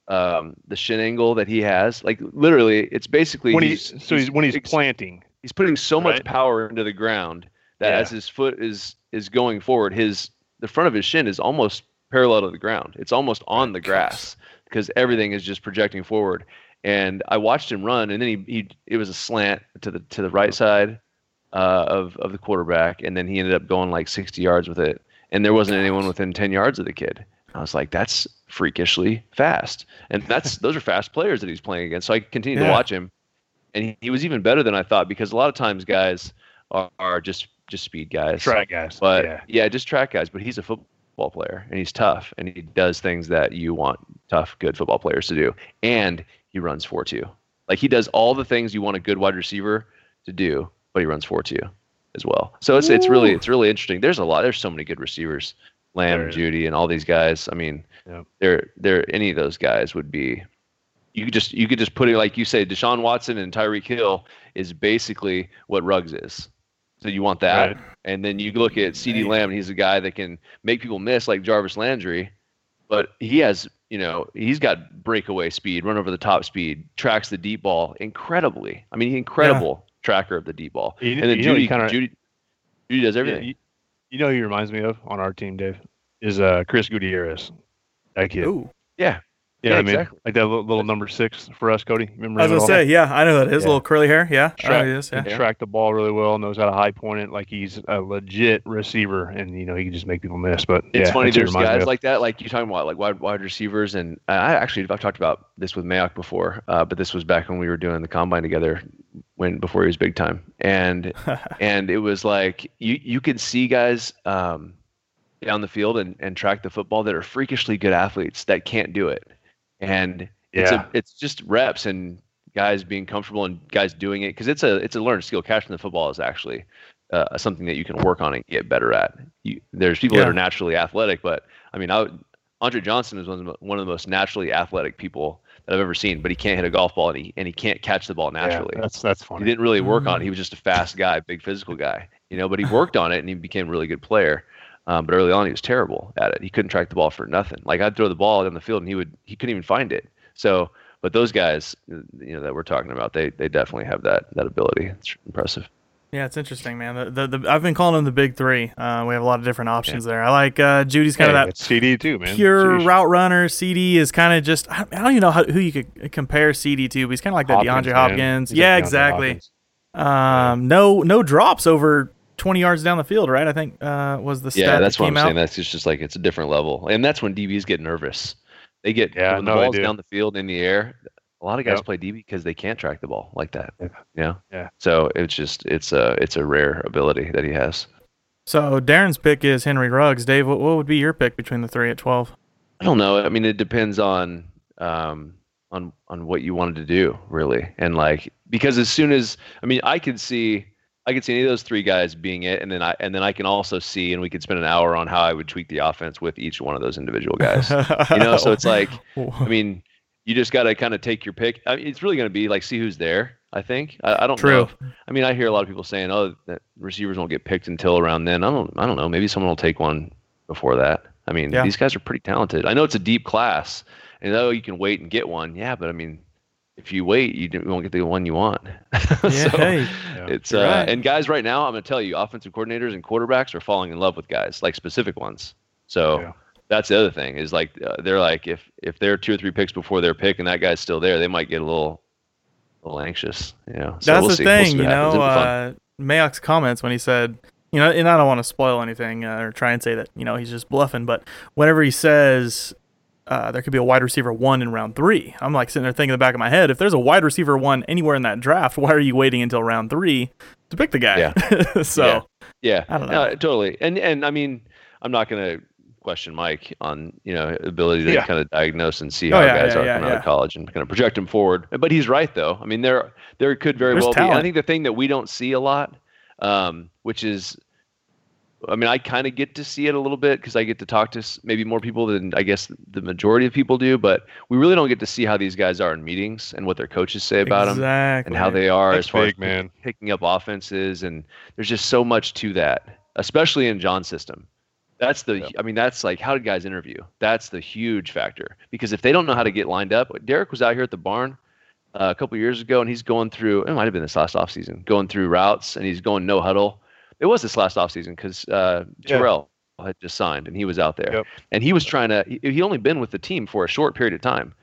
um, the shin angle that he has, like literally, it's basically when he's, he's so he's when he's planting. he's putting so much power into the ground that Yeah. as his foot is is going forward, his the front of his shin is almost parallel to the ground. It's almost on the grass because everything is just projecting forward. And I watched him run, and then he, he it was a slant to the to the right side uh, of of the quarterback, and then he ended up going like 60 yards with it, and there wasn't anyone within 10 yards of the kid. I was like, that's freakishly fast, and that's those are fast players that he's playing against. So I continued to watch him, and he, he was even better than I thought because a lot of times guys are, are just just speed guys, Track guys. but yeah. yeah. just track guys. But he's a football player, and he's tough, and he does things that you want tough, good football players to do. And he runs four two. Like he does all the things you want a good wide receiver to do, but he runs four two as well. So it's it's really it's really interesting. There's a lot. There's so many good receivers, Lamb, There. Jeudy, and all these guys. I mean, Yep. they're they're any of those guys would be. You could just you could just put it like you say, Deshaun Watson and Tyreek Hill is basically what Ruggs is. So you want that, Right. and then you look at CeeDee Lamb, and he's a guy that can make people miss like Jarvis Landry, but he has you know he's got breakaway speed, run over the top speed, tracks the deep ball incredibly. I mean, incredible tracker of the deep ball. You- and then you Jeudy, kinda- Jeudy, Jeudy does Yeah, everything. you, you know who he reminds me of on our team, Dave? Is uh Chris Gutierrez. That kid. Ooh. yeah, Yeah, yeah, I mean, exactly. like that little, little number six for us, Cody. Remember I was gonna say, yeah, I know that. His Yeah. little curly hair, yeah. Track, oh, he is, yeah. can track the ball really well, knows how to high point it. Like he's a legit receiver, and you know he can just make people miss. But It's yeah, funny. that's who he There's guys like that, like you're talking about, like wide wide receivers, and I actually I've talked about this with Mayock before, uh, but this was back when we were doing the combine together, when before he was big time, and and it was like you you could see guys um, down the field and, and track the football that are freakishly good athletes that can't do it, and it's a, it's just reps and guys being comfortable and guys doing it because it's a it's a learned skill. Catching the football is actually uh, something that you can work on and get better at. You, there's people that are naturally athletic, but I mean, I would, Andre Johnson is one of, the, one of the most naturally athletic people that I've ever seen, but he can't hit a golf ball and he and he can't catch the ball Yeah, naturally. that's that's funny. he didn't really work on it. Mm. He was just a fast guy, big physical guy, you know. But he worked on it and he became a really good player. Um, but early on, he was terrible at it. He couldn't track the ball for nothing. Like I'd throw the ball down the field and he would he couldn't even find it. So, but those guys, you know, that we're talking about, they they definitely have that that ability. It's impressive. Yeah, it's interesting, man. The, the, the I've been calling them the big three. Uh, we have a lot of different options there. I like uh, Jeudy's kind Yeah, of that CeeDee too, man. pure Sheesh. route runner. CeeDee is kind of just I I don't even know how, who you could compare CeeDee to, but he's kind of like that Hopkins, DeAndre. Hopkins. He's Yeah, like DeAndre exactly. Hopkins. Um, no no drops over 20 yards down the field, right? I think uh, was the stat Yeah, that's that what came I'm out. saying. That's just, just like it's a different level, and that's when DBs get nervous. They get Yeah, when the no, they ball's do. down the field in the air. A lot of guys Yep. play DB because they can't track the ball like that. Yeah. You know? Yeah. So it's just it's a it's a rare ability that he has. So Darren's pick is Henry Ruggs. Dave, what, what would be your pick between the three at 12? I don't know. I mean, it depends on um, on on what you wanted to do, really, and like because as soon as I mean, I could see I could see any of those three guys being it, and then I and then I can also see, and we could spend an hour on how I would tweak the offense with each one of those individual guys. you know, so it's like I mean, you just got to kind of take your pick. I mean, it's really going to be like see who's there. I think. I, I don't True. know. if- I mean, I hear a lot of people saying, "Oh, that receivers won't get picked until around then." I don't. I don't know. Maybe someone will take one before that. I mean, Yeah. these guys are pretty talented. I know it's a deep class, and though you can wait and get one, yeah. But I mean, if you wait, you you won't get the one you want. Yeah, so hey, Yeah. it's you're uh, right. and guys right now, I'm going to tell you, offensive coordinators and quarterbacks are falling in love with guys like specific ones. So Yeah. that's the other thing is like uh, they're like if if they're two or three picks before their pick and that guy's still there, they might get a little a little anxious. You know, so That's we'll the see. We'll thing, you happens. know. It'll be fun. Uh, Mayock's comments when he said, you know, and I don't want to spoil anything uh, or try and say that you know he's just bluffing, but whenever he says uh, there could be a wide receiver one in round three, I'm like sitting there thinking in the back of my head, if there's a wide receiver one anywhere in that draft, why are you waiting until round three to pick the guy? Yeah. so yeah, I don't know. No, totally. And and I mean, I'm not gonna question Mike on you know ability to Yeah. kind of diagnose and see Oh, how yeah, guys yeah, are yeah, coming out of college and kind of project him forward. But he's right though. I mean, there there could very There's well be. I think the thing that we don't see a lot, um, which is I mean, I kind of get to see it a little bit because I get to talk to maybe more people than I guess the majority of people do. But we really don't get to see how these guys are in meetings and what their coaches say about them and how they are That's as far big, as man. picking up offenses. And there's just so much to that, especially in John's system. That's the, I mean, that's like, how did guys interview? That's the huge factor. Because if they don't know how to get lined up, Derek was out here at the barn uh, a couple years ago and he's going through, it might have been this last offseason, going through routes and he's going no huddle. It was this last offseason because uh, Yeah. Terrell had just signed and he was out there. Yep. And he was trying to, he, he only been with the team for a short period of time.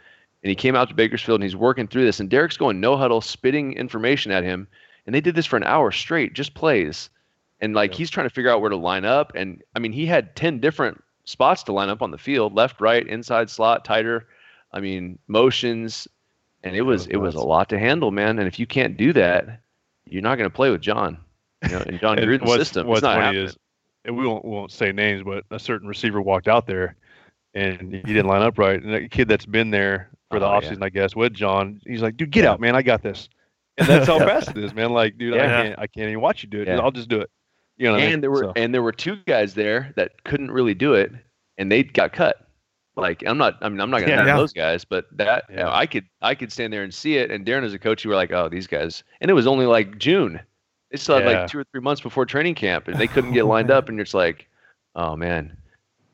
And he came out to Bakersfield and he's working through this. And Derek's going no huddle, spitting information at him. And they did this for an hour straight, just plays. And like he's trying to figure out where to line up. And I mean, he had 10 different spots to line up on the field left, right, inside slot, tighter. I mean, motions. And it was, it was a lot to handle, man. And if you can't do that, you're not going to play with John. You know, in John And Gruden's what's- system, What's it's not funny happening. is, and we won't we won't say names, but a certain receiver walked out there, and he didn't line up right. And a kid that's been there for the Oh, yeah. I guess, with John, he's like, "Dude, get out, man! I got this." And that's how fast it is, man. Like, dude, I can't I can't even watch you do it. Yeah. I'll just do it. You know what I mean? and there were So- and there were two guys there that couldn't really do it, and they got cut. Like I'm not, I mean, I'm not gonna Yeah. name Yeah. those guys, but that you know, I could, I could stand there and see it. And Darren, as a coach, you were like, oh, these guys, and it was only like June. They still had Yeah. like two or three months before training camp, and they couldn't get lined up. And you're just like, oh man,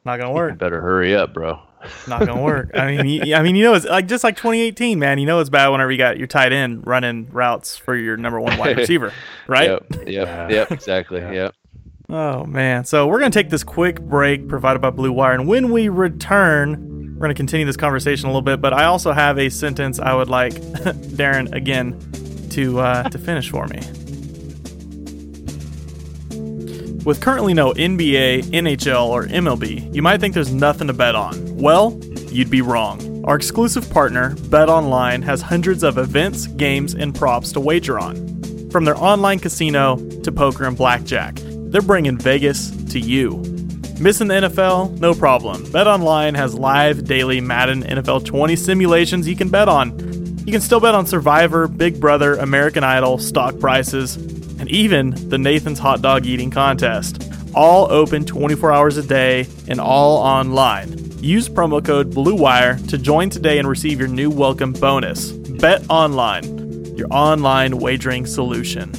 Not gonna work. better hurry up, bro. Not gonna work. I mean, you, I mean, you know, it's like just like 2018, man. You know, it's bad whenever you got your tight end running routes for your number one wide receiver, right? Yep, yep, Yeah. yep, exactly. Yeah. Yep. Oh man. So we're gonna take this quick break provided by Blue Wire, and when we return, we're gonna continue this conversation a little bit. But I also have a sentence I would like Darren again to uh, to finish for me. With currently no NBA, NHL, or MLB, you might think there's nothing to bet on. Well, you'd be wrong. Our exclusive partner, BetOnline, has hundreds of events, games, and props to wager on. From their online casino to poker and blackjack, they're bringing Vegas to you. Missing the NFL? No problem. BetOnline has live daily Madden NFL 20 simulations you can bet on. You can still bet on Survivor, Big Brother, American Idol, stock prices, and even the Nathan's Hot Dog Eating Contest. All open 24 hours a day and all online. Use promo code BLUEWIRE to join today and receive your new welcome bonus. Bet Online, your online wagering solution.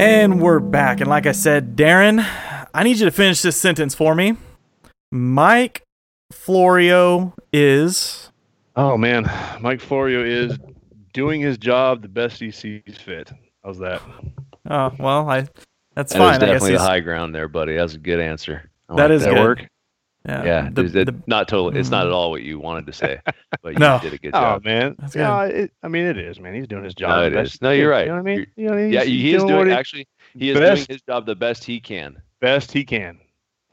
And we're back. And like I said, Darren, I need you to finish this sentence for me. Mike Florio is. Oh man, Mike Florio is doing his job the best he sees fit. How's that? Oh, well, I. That's That fine. was I guess definitely the he's- high ground there, buddy. That's a good answer. I That like is that good. work? Yeah. Yeah, The- is it- the- not totally. It's not Mm. at all what you wanted to say, but you No. did a good Oh job. man, That's yeah. It, I mean, it is, man. He's doing his job. No, the it best is. No, you're right. You know what I mean? You're- know, yeah, he is what doing actually. He is doing his job the best he can. best he can.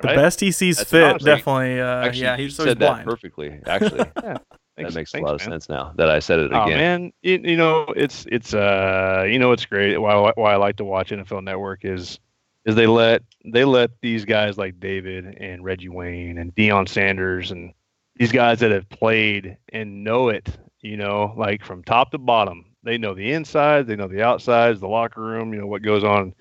the best he sees That's fit, honestly- definitely. Uh, Actually, yeah, you he's so he's said that perfectly. Actually, Yeah. That makes thanks, a lot of man. sense now that I said it again. Oh man, you, you know it's it's uh you know it's great. Why why I like to watch NFL Network is is they let they let these guys like David and Reggie Wayne and Deion Sanders and these guys that have played and know it. You know, like from top to bottom, they know the inside, they know the outsides, the locker room. You know what goes on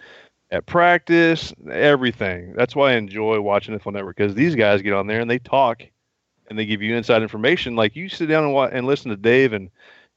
at practice, everything. That's why I enjoy watching NFL Network because these guys get on there and they talk and they give you inside information. Like you sit down and watch, and listen to Dave and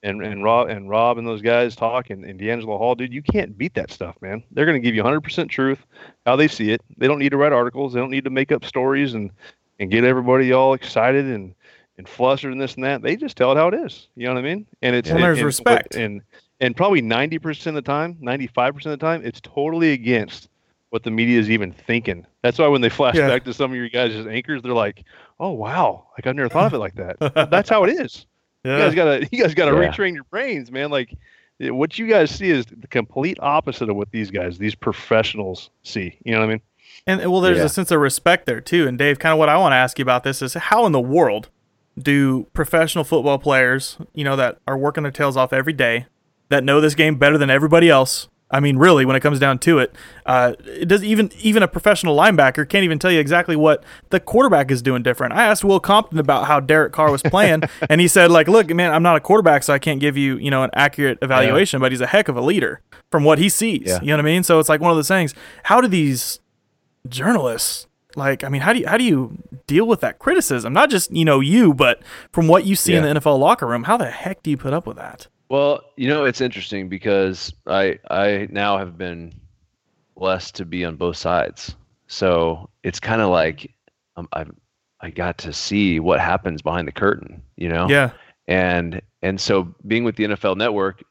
and and Rob and Rob and those guys talk and, and DeAngelo Hall, dude, you can't beat that stuff, man. They're going to give you 100% truth, how they see it. They don't need to write articles. They don't need to make up stories and and get everybody all excited and and flustered and this and that. They just tell it how it is. You know what I mean? And it's And there's and respect. and and probably 90% of the time, 95% of the time, it's totally against what the media is even thinking. That's why when they flash Yeah. back to some of your guys' as anchors, they're like, "Oh wow, like I've never thought of it like that." That's how it is. You guys gotta, you guys gotta Yeah. retrain your brains, man. Like eh, what you guys see is the complete opposite of what these guys, these professionals, see. You know what I mean? And well, there's Yeah. a sense of respect there too. And Dave, kind of what I want to ask you about this is how in the world do professional football players, you know, that are working their tails off every day, that know this game better than everybody else, I mean, really, when it comes down to it, uh, it does even even a professional linebacker can't even tell you exactly what the quarterback is doing different. I asked Will Compton about how Derek Carr was playing, and he said, like, look, man, I'm not a quarterback, so I can't give you, you know, an accurate evaluation, but he's a heck of a leader from what he sees. Yeah. You know what I mean? So it's like one of those things. How do these journalists like? I mean, how do you how do you deal with that criticism? Not just you know you, but from what you see Yeah. in the NFL locker room, how the heck do you put up with that? Well, you know, it's interesting because I I now have been blessed to be on both sides. So it's kind of like um, I I got to see what happens behind the curtain, you know. Yeah. And and so being with the NFL Network,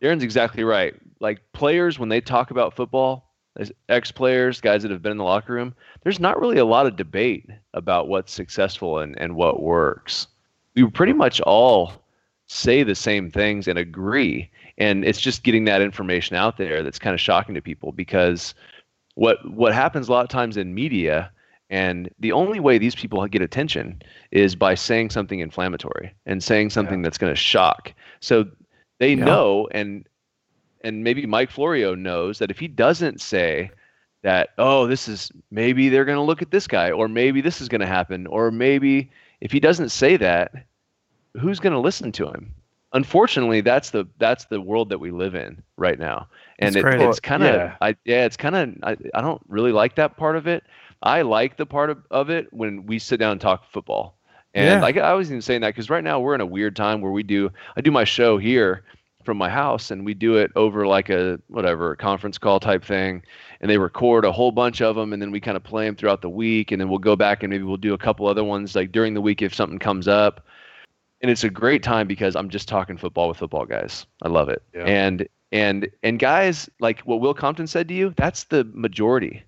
Aaron's exactly right. Like players when they talk about football, as ex-players, guys that have been in the locker room, there's not really a lot of debate about what's successful and, and what works. We pretty much all say the same things and agree. And it's just getting that information out there that's kind of shocking to people because what what happens a lot of times in media and the only way these people get attention is by saying something inflammatory and saying something that's going to shock. So they Yeah. know and and maybe Mike Florio knows that if he doesn't say that, oh, this is maybe they're going to look at this guy, or maybe this is going to happen, or maybe if he doesn't say that, who's going to listen to him? Unfortunately, that's the that's the world that we live in right now, and It's it, it's kind of Yeah. I yeah, it's kind of I, I don't really like that part of it. I like the part of, of it when we sit down and talk football. And Yeah. like I was even saying that because right now we're in a weird time where we do I do my show here from my house and we do it over like a whatever conference call type thing and they record a whole bunch of them and then we kind of play them throughout the week and then we'll go back and maybe we'll do a couple other ones like during the week if something comes up and it's a great time because I'm just talking football with football guys. I love it. Yeah. And and and guys like what Will Compton said to you, that's the majority.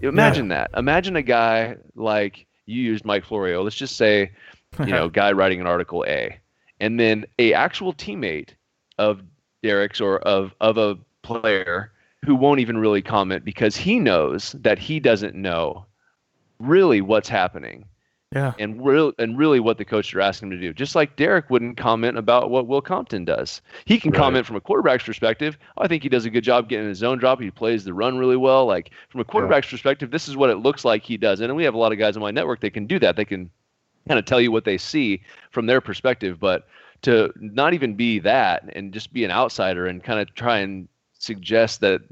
Imagine that. Imagine a guy like you used Mike Florio. Let's just say, you know, guy writing an article A, and then a actual teammate of Derek's or of of a player who won't even really comment because he knows that he doesn't know really what's happening Yeah. and real and really what the coaches are asking him to do. Just like Derek wouldn't comment about what Will Compton does. He can Right. comment from a quarterback's perspective. "Oh, I think he does a good job getting his zone drop. He plays the run really well. Like from a quarterback's perspective, this is what it looks like he does. And we have a lot of guys on my network that can do that. They can kind of tell you what they see from their perspective. But to not even be that and just be an outsider and kind of try and suggest that,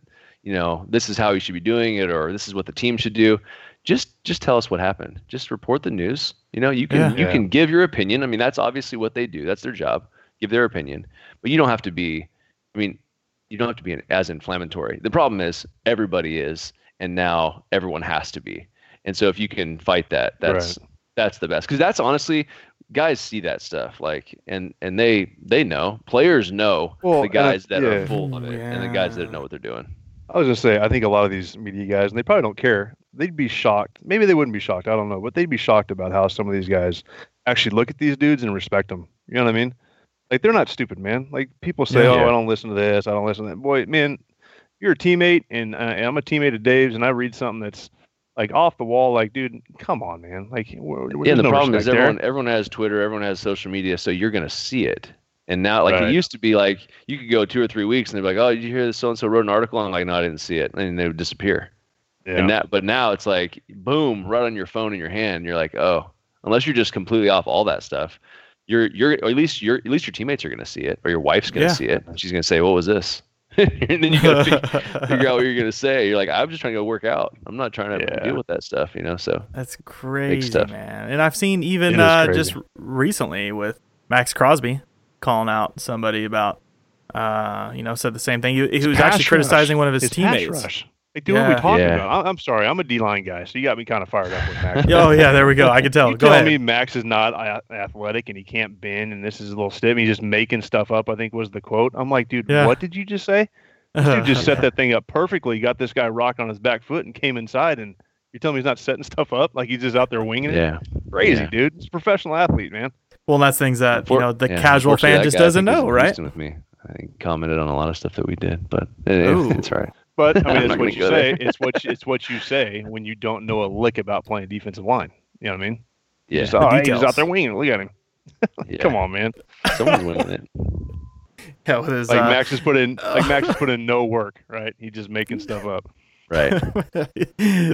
you know, this is how you should be doing it or this is what the team should do. Just just tell us what happened. Just report the news. You know, you can Yeah. you Yeah. can give your opinion. I mean, that's obviously what they do. That's their job. Give their opinion. But you don't have to be I mean, you don't have to be as inflammatory. The problem is everybody is and now everyone has to be. And so if you can fight that, that's that's the best. Cuz that's honestly guys see that stuff like and and they they know. Players know Well, the and I- guys that yeah. are full of it and the guys that know what they're doing. I was gonna say, I think a lot of these media guys, and they probably don't care. They'd be shocked. Maybe they wouldn't be shocked. I don't know, but they'd be shocked about how some of these guys actually look at these dudes and respect them. You know what I mean? Like they're not stupid, man. Like people say, Yeah. "Oh, Yeah. I don't listen to this. I don't listen to that." Boy, man, you're a teammate, and, uh, I'm a teammate of Dave's, and I read something that's like off the wall. Like, dude, come on, man. Like, Yeah, the no problem is respect there. everyone everyone has Twitter, everyone has social media, so you're gonna see it. And now, like it used to be, like you could go two or three weeks and they'd be like, "Oh, did you hear this so and so wrote an article?" And I'm like, "No, I didn't see it," and they would disappear. Yeah. And that, but now it's like, boom, right on your phone in your hand. You're like, oh, unless you're just completely off all that stuff, you're you're or at least your at least your teammates are gonna see it, or your wife's gonna Yeah. see it, and she's gonna say, "What was this?" and then you gotta fig- figure out what you're gonna say. You're like, I'm just trying to go work out. I'm not trying to Yeah. deal with that stuff, you know. So That's crazy, stuff. man. And I've seen even uh, just recently with Maxx Crosby calling out somebody about, uh, you know, said the same thing. He, he was actually criticizing one of his It's teammates. Rush. Like, dude, what are we talking Yeah. about? I- I'm sorry, I'm a D line guy, so you got me kind of fired up with Max. oh yeah, there we go. I can tell. You Go tell ahead. me Max is not athletic and he can't bend and this is a little stiff. He's just making stuff up. I think was the quote. I'm like, dude, Yeah. what did you just say? This dude just set that thing up perfectly. Got this guy rocked on his back foot and came inside. And you tell me he's not setting stuff up like he's just out there winging it? yeah, Crazy, Yeah. dude. He's a professional athlete, man. well, and that's things that you know the yeah, casual fan just guy, doesn't know, right? With me, I commented on a lot of stuff that we did, but it, it's all right. But I mean, it's what you say. there. It's what you, it's what you say when you don't know a lick about playing defensive line. You know what I mean? Yeah, Just, oh, hey, he's out there winging. it. Look at him. yeah. Come on, man. someone's winning it. Yeah, with his Like uh, Max has put in like Max has put in no work, right? He's just making stuff up. Right.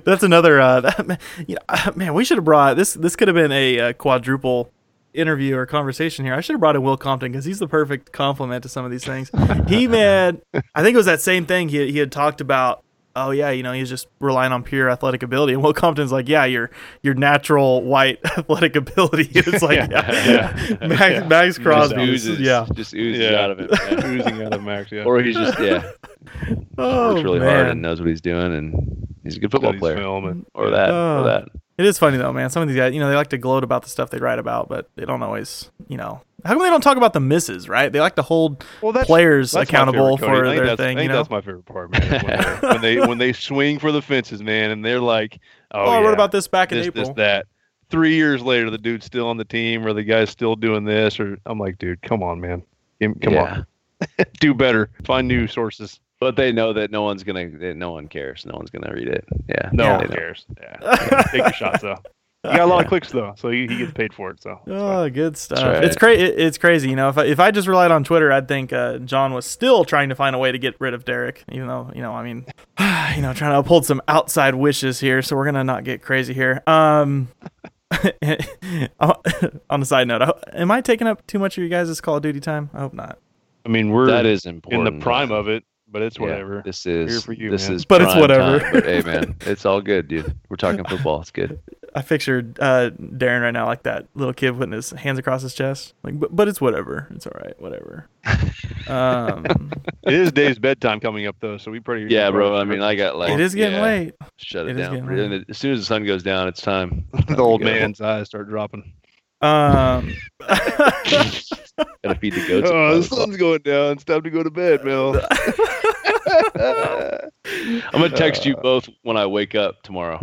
That's another. Uh, that, you know, man, we should have brought this. This could have been a, uh quadruple interview or conversation here. I should have brought in Will Compton because he's the perfect complement to some of these things. He man, I think it was that same thing he he had talked about. Oh yeah, you know he's just relying on pure athletic ability, and Will Compton's like, yeah, your your natural white athletic ability. It's like, yeah, Yeah. Max, Yeah. Max Just oozes, yeah. just oozes Yeah. out of him. man. Oozing out of Max, yeah. or he's just yeah, Oh works really man. hard and knows what he's doing, and he's a good football Studies player. film and- or that, Oh. or that. It is funny though, man. Some of these guys, you know, they like to gloat about the stuff they write about, but they don't always, you know. How come they don't talk about the misses, right? They like to hold Well, that's- players That's accountable favorite, for I think their that's- thing, I think you know. that's my favorite part, man. is When, they- when they when they swing for the fences, man, and they're like, "Oh, Oh, I wrote about this back in this, April." this, that." Three years later, the dude's still on the team, or the guy's still doing this, or I'm like, dude, come on, man, come Yeah. on, do better, find new sources. But they know that no one's gonna, no one cares. No one's gonna read it. Yeah. No they one cares. Yeah, take your shots though. You got a lot of clicks though, so he, he gets paid for it. So Oh, good stuff. right. It's crazy. It's crazy. You know, if I, if I just relied on Twitter, I'd think uh, John was still trying to find a way to get rid of Derek. Even though, you know, I mean, you know, trying to uphold some outside wishes here. So we're gonna not get crazy here. Um, on a side note, I- am I taking up too much of you guys' Call of Duty time? I hope not. I mean, we're That is important. in the prime of it, but it's Yeah, whatever. this Here is for you, this man. is But it's whatever. time, but hey man, it's all good, dude. We're talking football. It's good. I pictured uh, Darren right now like that little kid putting his hands across his chest. Like, but, but it's whatever. It's all right. Whatever. Um, it is Dave's bedtime coming up though, so we pretty Yeah, bro. I mean, I got like it is getting yeah, late. Shut It it, is down. getting late. as soon as the sun goes down, it's time. the old Time go. man's eyes start dropping. Um, Gotta feed the goats. Oh, the sun's going down. It's time to go to bed, Mel. I'm gonna text you both when I wake up tomorrow.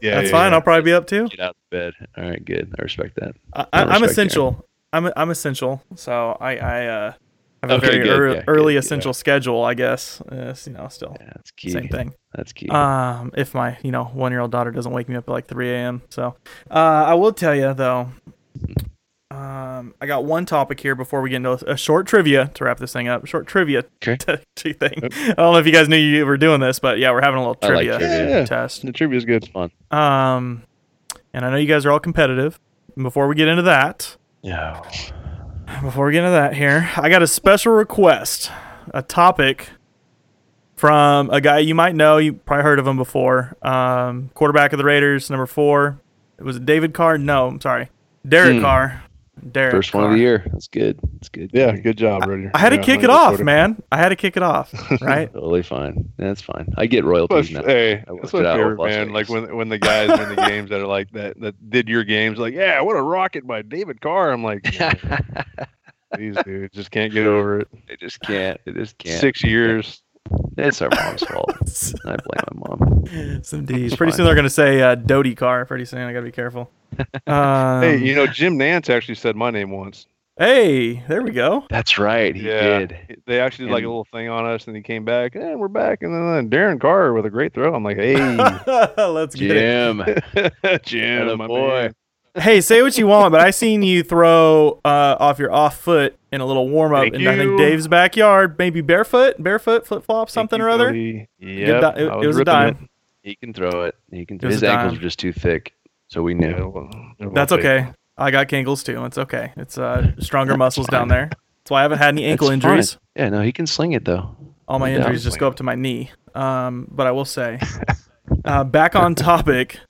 Yeah, that's yeah, fine. yeah. I'll probably be up too. Get out of bed. All right, good. I respect that. I, I I, I'm respect essential. I'm I'm essential. So I I uh, have a Okay, very good, ear- yeah, early good, essential schedule. I guess. Uh, you know, still Yeah, that's key. same thing. That's key. Um, if my you know one year old daughter doesn't wake me up at like 3 a.m. So, uh, I will tell you though. Um, I got one topic here before we get into a short trivia to wrap this thing up. Short trivia Okay. t- thing. I don't know if you guys knew you were doing this, but yeah, we're having a little I like trivia, trivia. Yeah. test. The trivia is good. It's Fun. Um, and I know you guys are all competitive. Before we get into that, Yeah. before we get into that here, I got a special request, a topic from a guy you might know. You probably heard of him before. Um, quarterback of the Raiders, number four. It was David Carr. No, I'm sorry, Derek Hmm. Carr. Derek. First one of the year. That's good. That's good. Yeah, good job, Rudy. I had to Yeah, kick it off, quarter- man. I had to kick it off, right? Totally fine. That's fine. I get That's royalties my- now. hey, that's my it out favorite, with Las man. Like when when the guys win the games that are like that that did your games, like yeah, what a rocket by David Carr. I'm like, man, these dudes just can't get over it. they just can't. They just can't. Six years. It's our mom's fault. I blame my mom. Yes, indeed. It's Pretty fine. soon they're gonna say uh, Doty Carr. Pretty soon I gotta be careful. Um, hey, you know Jim Nantz actually said my name once. hey, there we go. That's right. He yeah, did. they actually did like a little thing on us, and he came back, and we're back, and then uh, Darren Carr with a great throw. I'm like, hey, Let's get it. Jim. Jim, my boy. man. Hey, say what you want, but I seen you throw uh, off your off foot in a little warm up in I think. Dave's backyard, maybe barefoot, barefoot, flip flop, something Thank or other. Cody. Good Yep, di- it- it was a dime. He can throw it. He can. It His ankles are just too thick, so we knew. Yeah, That's okay. I got cankles too. It's okay. It's uh, stronger muscles down there. That's why I haven't had any ankle fine. injuries. Yeah, no, he can sling it though. All my No injuries just go up to my knee. Um, but I will say, uh, back on topic,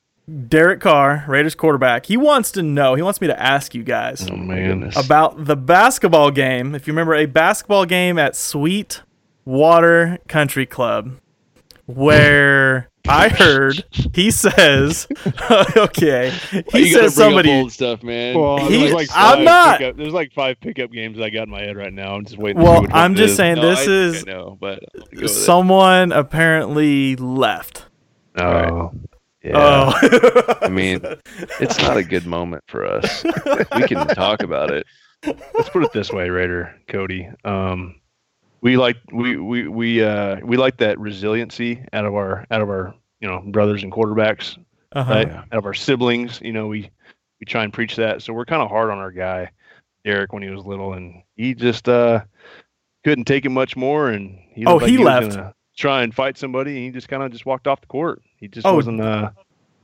Derek Carr, Raiders quarterback. He wants to know. He wants me to ask you guys Oh man, about the basketball game. If you remember, a basketball game at Sweet Water Country Club, where I heard he says, okay, he you says somebody. old stuff, man. Well, He- there's like I'm not- Pickup, there's like five pickup games I got in my head right now. I'm just waiting. Well, see I'm just is. saying No, this I, is I know, but I'll go with it. someone apparently left. Oh, Yeah. Oh, I mean, it's not a good moment for us. we can talk about it. let's put it this way, Raider Cody. Um, we like we we we uh we like that resiliency out of our out of our you know brothers and quarterbacks, uh-huh. right? Yeah. Out of our siblings, you know, we we try and preach that. So we're kind of hard on our guy, Derek, when he was little, and he just uh couldn't take it much more, and he Oh, like he was left. gonna Try and fight somebody, and he just kind of just walked off the court. He just Oh. wasn't uh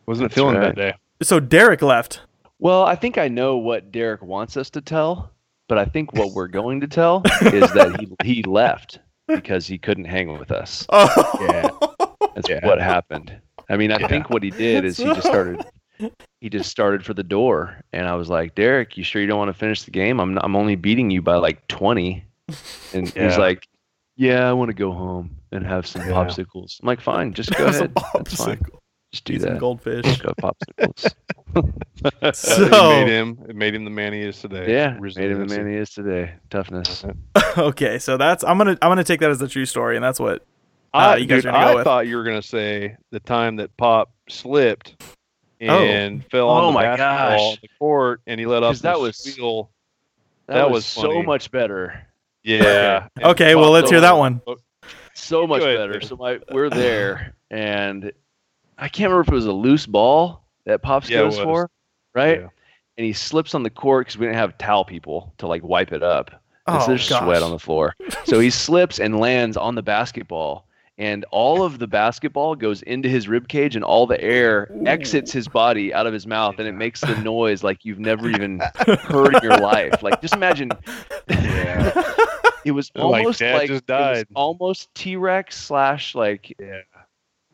wasn't feeling right. that day. So Derek left. Well, I think I know what Derek wants us to tell, but I think what we're going to tell is that he he left because he couldn't hang with us. Oh, Yeah. That's Yeah. what happened. I mean, I Yeah. think what he did is he just started he just started for the door and I was like, "Derek, you sure you don't want to finish the game? I'm I'm only beating you by like 20." And he's like, "Yeah, I want to go home and have some Yeah. popsicles." I'm like, "Fine, just go ahead. That's fine. popsicle. Just do Eat some that. goldfish. Just go popsicles." So- it made him it made him the man he is today. yeah, made him the man he is today. Toughness. okay, so that's I'm gonna I'm gonna take that as the true story, and that's what uh, I, you guys dude, are gonna go I with. thought you were gonna say the time that Pop slipped Oh. and fell Oh on the my basketball gosh. the court, and he let off 'Cause that was- wheel. That, That was, was so funny. much better. Yeah. and Okay, well let's hear that one. so much ahead, better. Dave. So my we're there, and I can't remember if it was a loose ball that Pops Yeah, goes for, right? Yeah. And he slips on the court because we didn't have towel people to like wipe it up. And Oh, so there's gosh. sweat on the floor. So he slips and lands on the basketball, and all of the basketball goes into his rib cage, and all the air exits his body out of his mouth, and it makes the noise like you've never even heard in your life. Like just imagine. It was almost Dad like just it was died. almost T Rex slash like Yeah.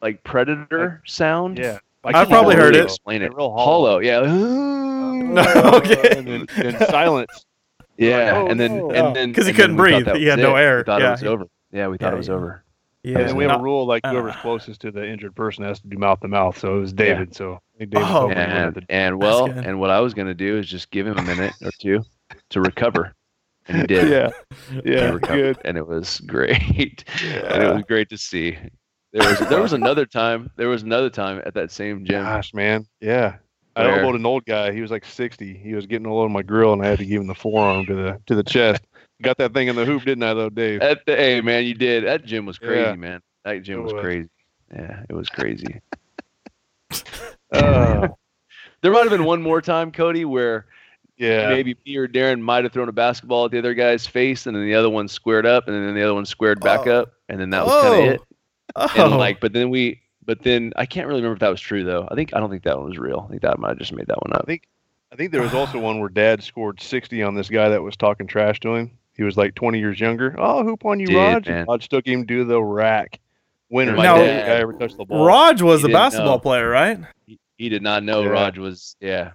like predator sound. Yeah. I've probably heard it. Explain it. Real Hollow. hollow. Yeah. okay. And then, then silence. yeah. Oh, and then no. and then 'Cause he couldn't breathe. He was had no it. air. We thought Yeah. it was over. Yeah, we thought Yeah, it was yeah. over. Yeah, And we have a rule like whoever's closest to the injured person has to do mouth to mouth. So it was David. So David Oh. told me he wanted And and well, and what I was gonna do is just give him a minute or two to recover, and he did. yeah, yeah, good. and it was great. and it was great to see. There was there was another time. There was another time at that same gym. Gosh, man, yeah. I elbowed an old guy. He was like 60. He was getting all over my grill, and I had to give him the forearm to the to the chest. Got that thing in the hoop, didn't I, though, Dave? At the, hey man, you did. That gym was crazy, Yeah. man. That gym was was. crazy. Yeah, it was crazy. Uh, There might have been one more time, Cody, where yeah, maybe me or Darren might have thrown a basketball at the other guy's face, and then the other one squared up, and then the other one squared back Oh. up, and then that was kind of oh. it. Oh, And like, but then we, but then I can't really remember if that was true though. I think I don't think that one was real. I think that might have just made that one up. I think I think there was also one where Dad scored 60 on this guy that was talking trash to him. He was like 20 years younger. Oh, hoop on you, Did, Raj. man. And Raj took him to the rack. Winner. My Now- Now, dad- guy ever touched the ball. Raj was He the didn't basketball know. player, right? He, he did not know Yeah. Raj was. Yeah,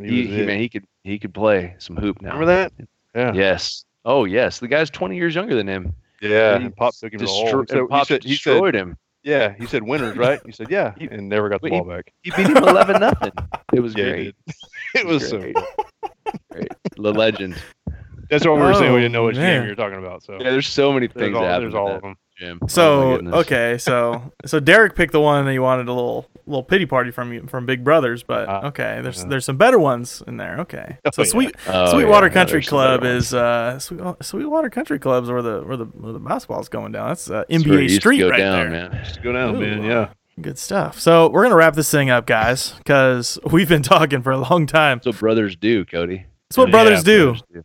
He he, was he man, he could he could play some hoop now. Remember that? Yeah. Yes. Oh yes, the guy's 20 years younger than him. Yeah. He And Pop took him to the hole. He said, and Pop he said, he said, destroyed him. yeah, he said winners, right? He said, yeah, He- and never got the Wait, he- ball back. He beat him 11 nothing. It was Yeah, great. did. It was so. great. great. The legend. That's what we were saying. Oh, We didn't know which man. game you were talking about. So Yeah, there's so many there's things all, there's all of them. Oh, So okay, so so Derek picked the one that he wanted a little little pity party from you from Big Brothers, but Uh, okay, there's yeah. there's some better ones in there. Okay, Oh, so yeah. sweet Oh, Sweetwater yeah, yeah, Country Club is uh Sweet, Sweetwater Country Club's where the where the where the basketball's going down. That's uh, That's where it NBA used Street right down, there. man. Just go down, man. Yeah. Good stuff. So we're gonna wrap this thing up, guys, because we've been talking for a long time. That's what brothers do, Cody. That's what Yeah, brothers do. Brothers do.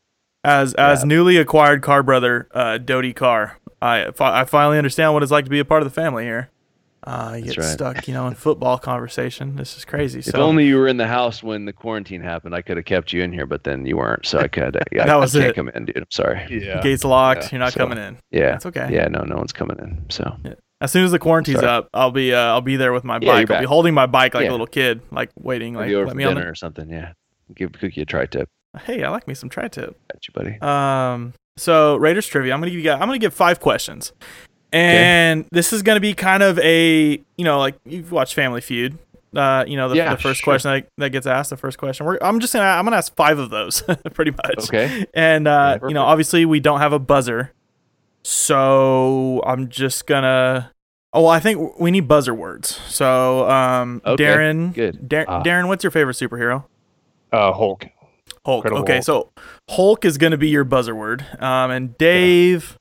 As as Yeah. newly acquired Carr brother, uh, Doty Carr, I I finally understand what it's like to be a part of the family here. Uh, you That's get right. stuck, you know, in football conversation. This is crazy. If so only you were in the house when the quarantine happened, I could have kept you in here, but then you weren't, so I could. Yeah, That was I can't it. come in, dude. I'm sorry. Yeah. gates locked, Yeah, you're not so- coming in. Yeah, it's okay. Yeah, no, no one's coming in. So As soon as the quarantine's Sorry. up, I'll be uh, I'll be there with my Yeah, bike. you're I'll be holding my bike like Yeah. a little kid, like waiting, like over let for me on dinner the. or something. Yeah, give Cookie a tri-tip. Hey, I like me some tri-tip. Got you, buddy. Um, so Raiders trivia. I'm gonna give you guys. I'm gonna give five questions, and this is gonna be kind of a you know like you've watched Family Feud. Uh, you know the, Yeah, the first sure. question that, that gets asked. The first question. We're, I'm just gonna I'm gonna ask five of those, pretty much. Okay. And uh, Yeah, you know, obviously we don't have a buzzer, so I'm just gonna. Oh, well, I think we need buzzer words. So, um, Okay, Darren, good. Dar- Ah. Darren, what's your favorite superhero? Uh, Hulk. Hulk. Incredible okay, Hulk. so Hulk is gonna be your buzzer word. Um, and Dave,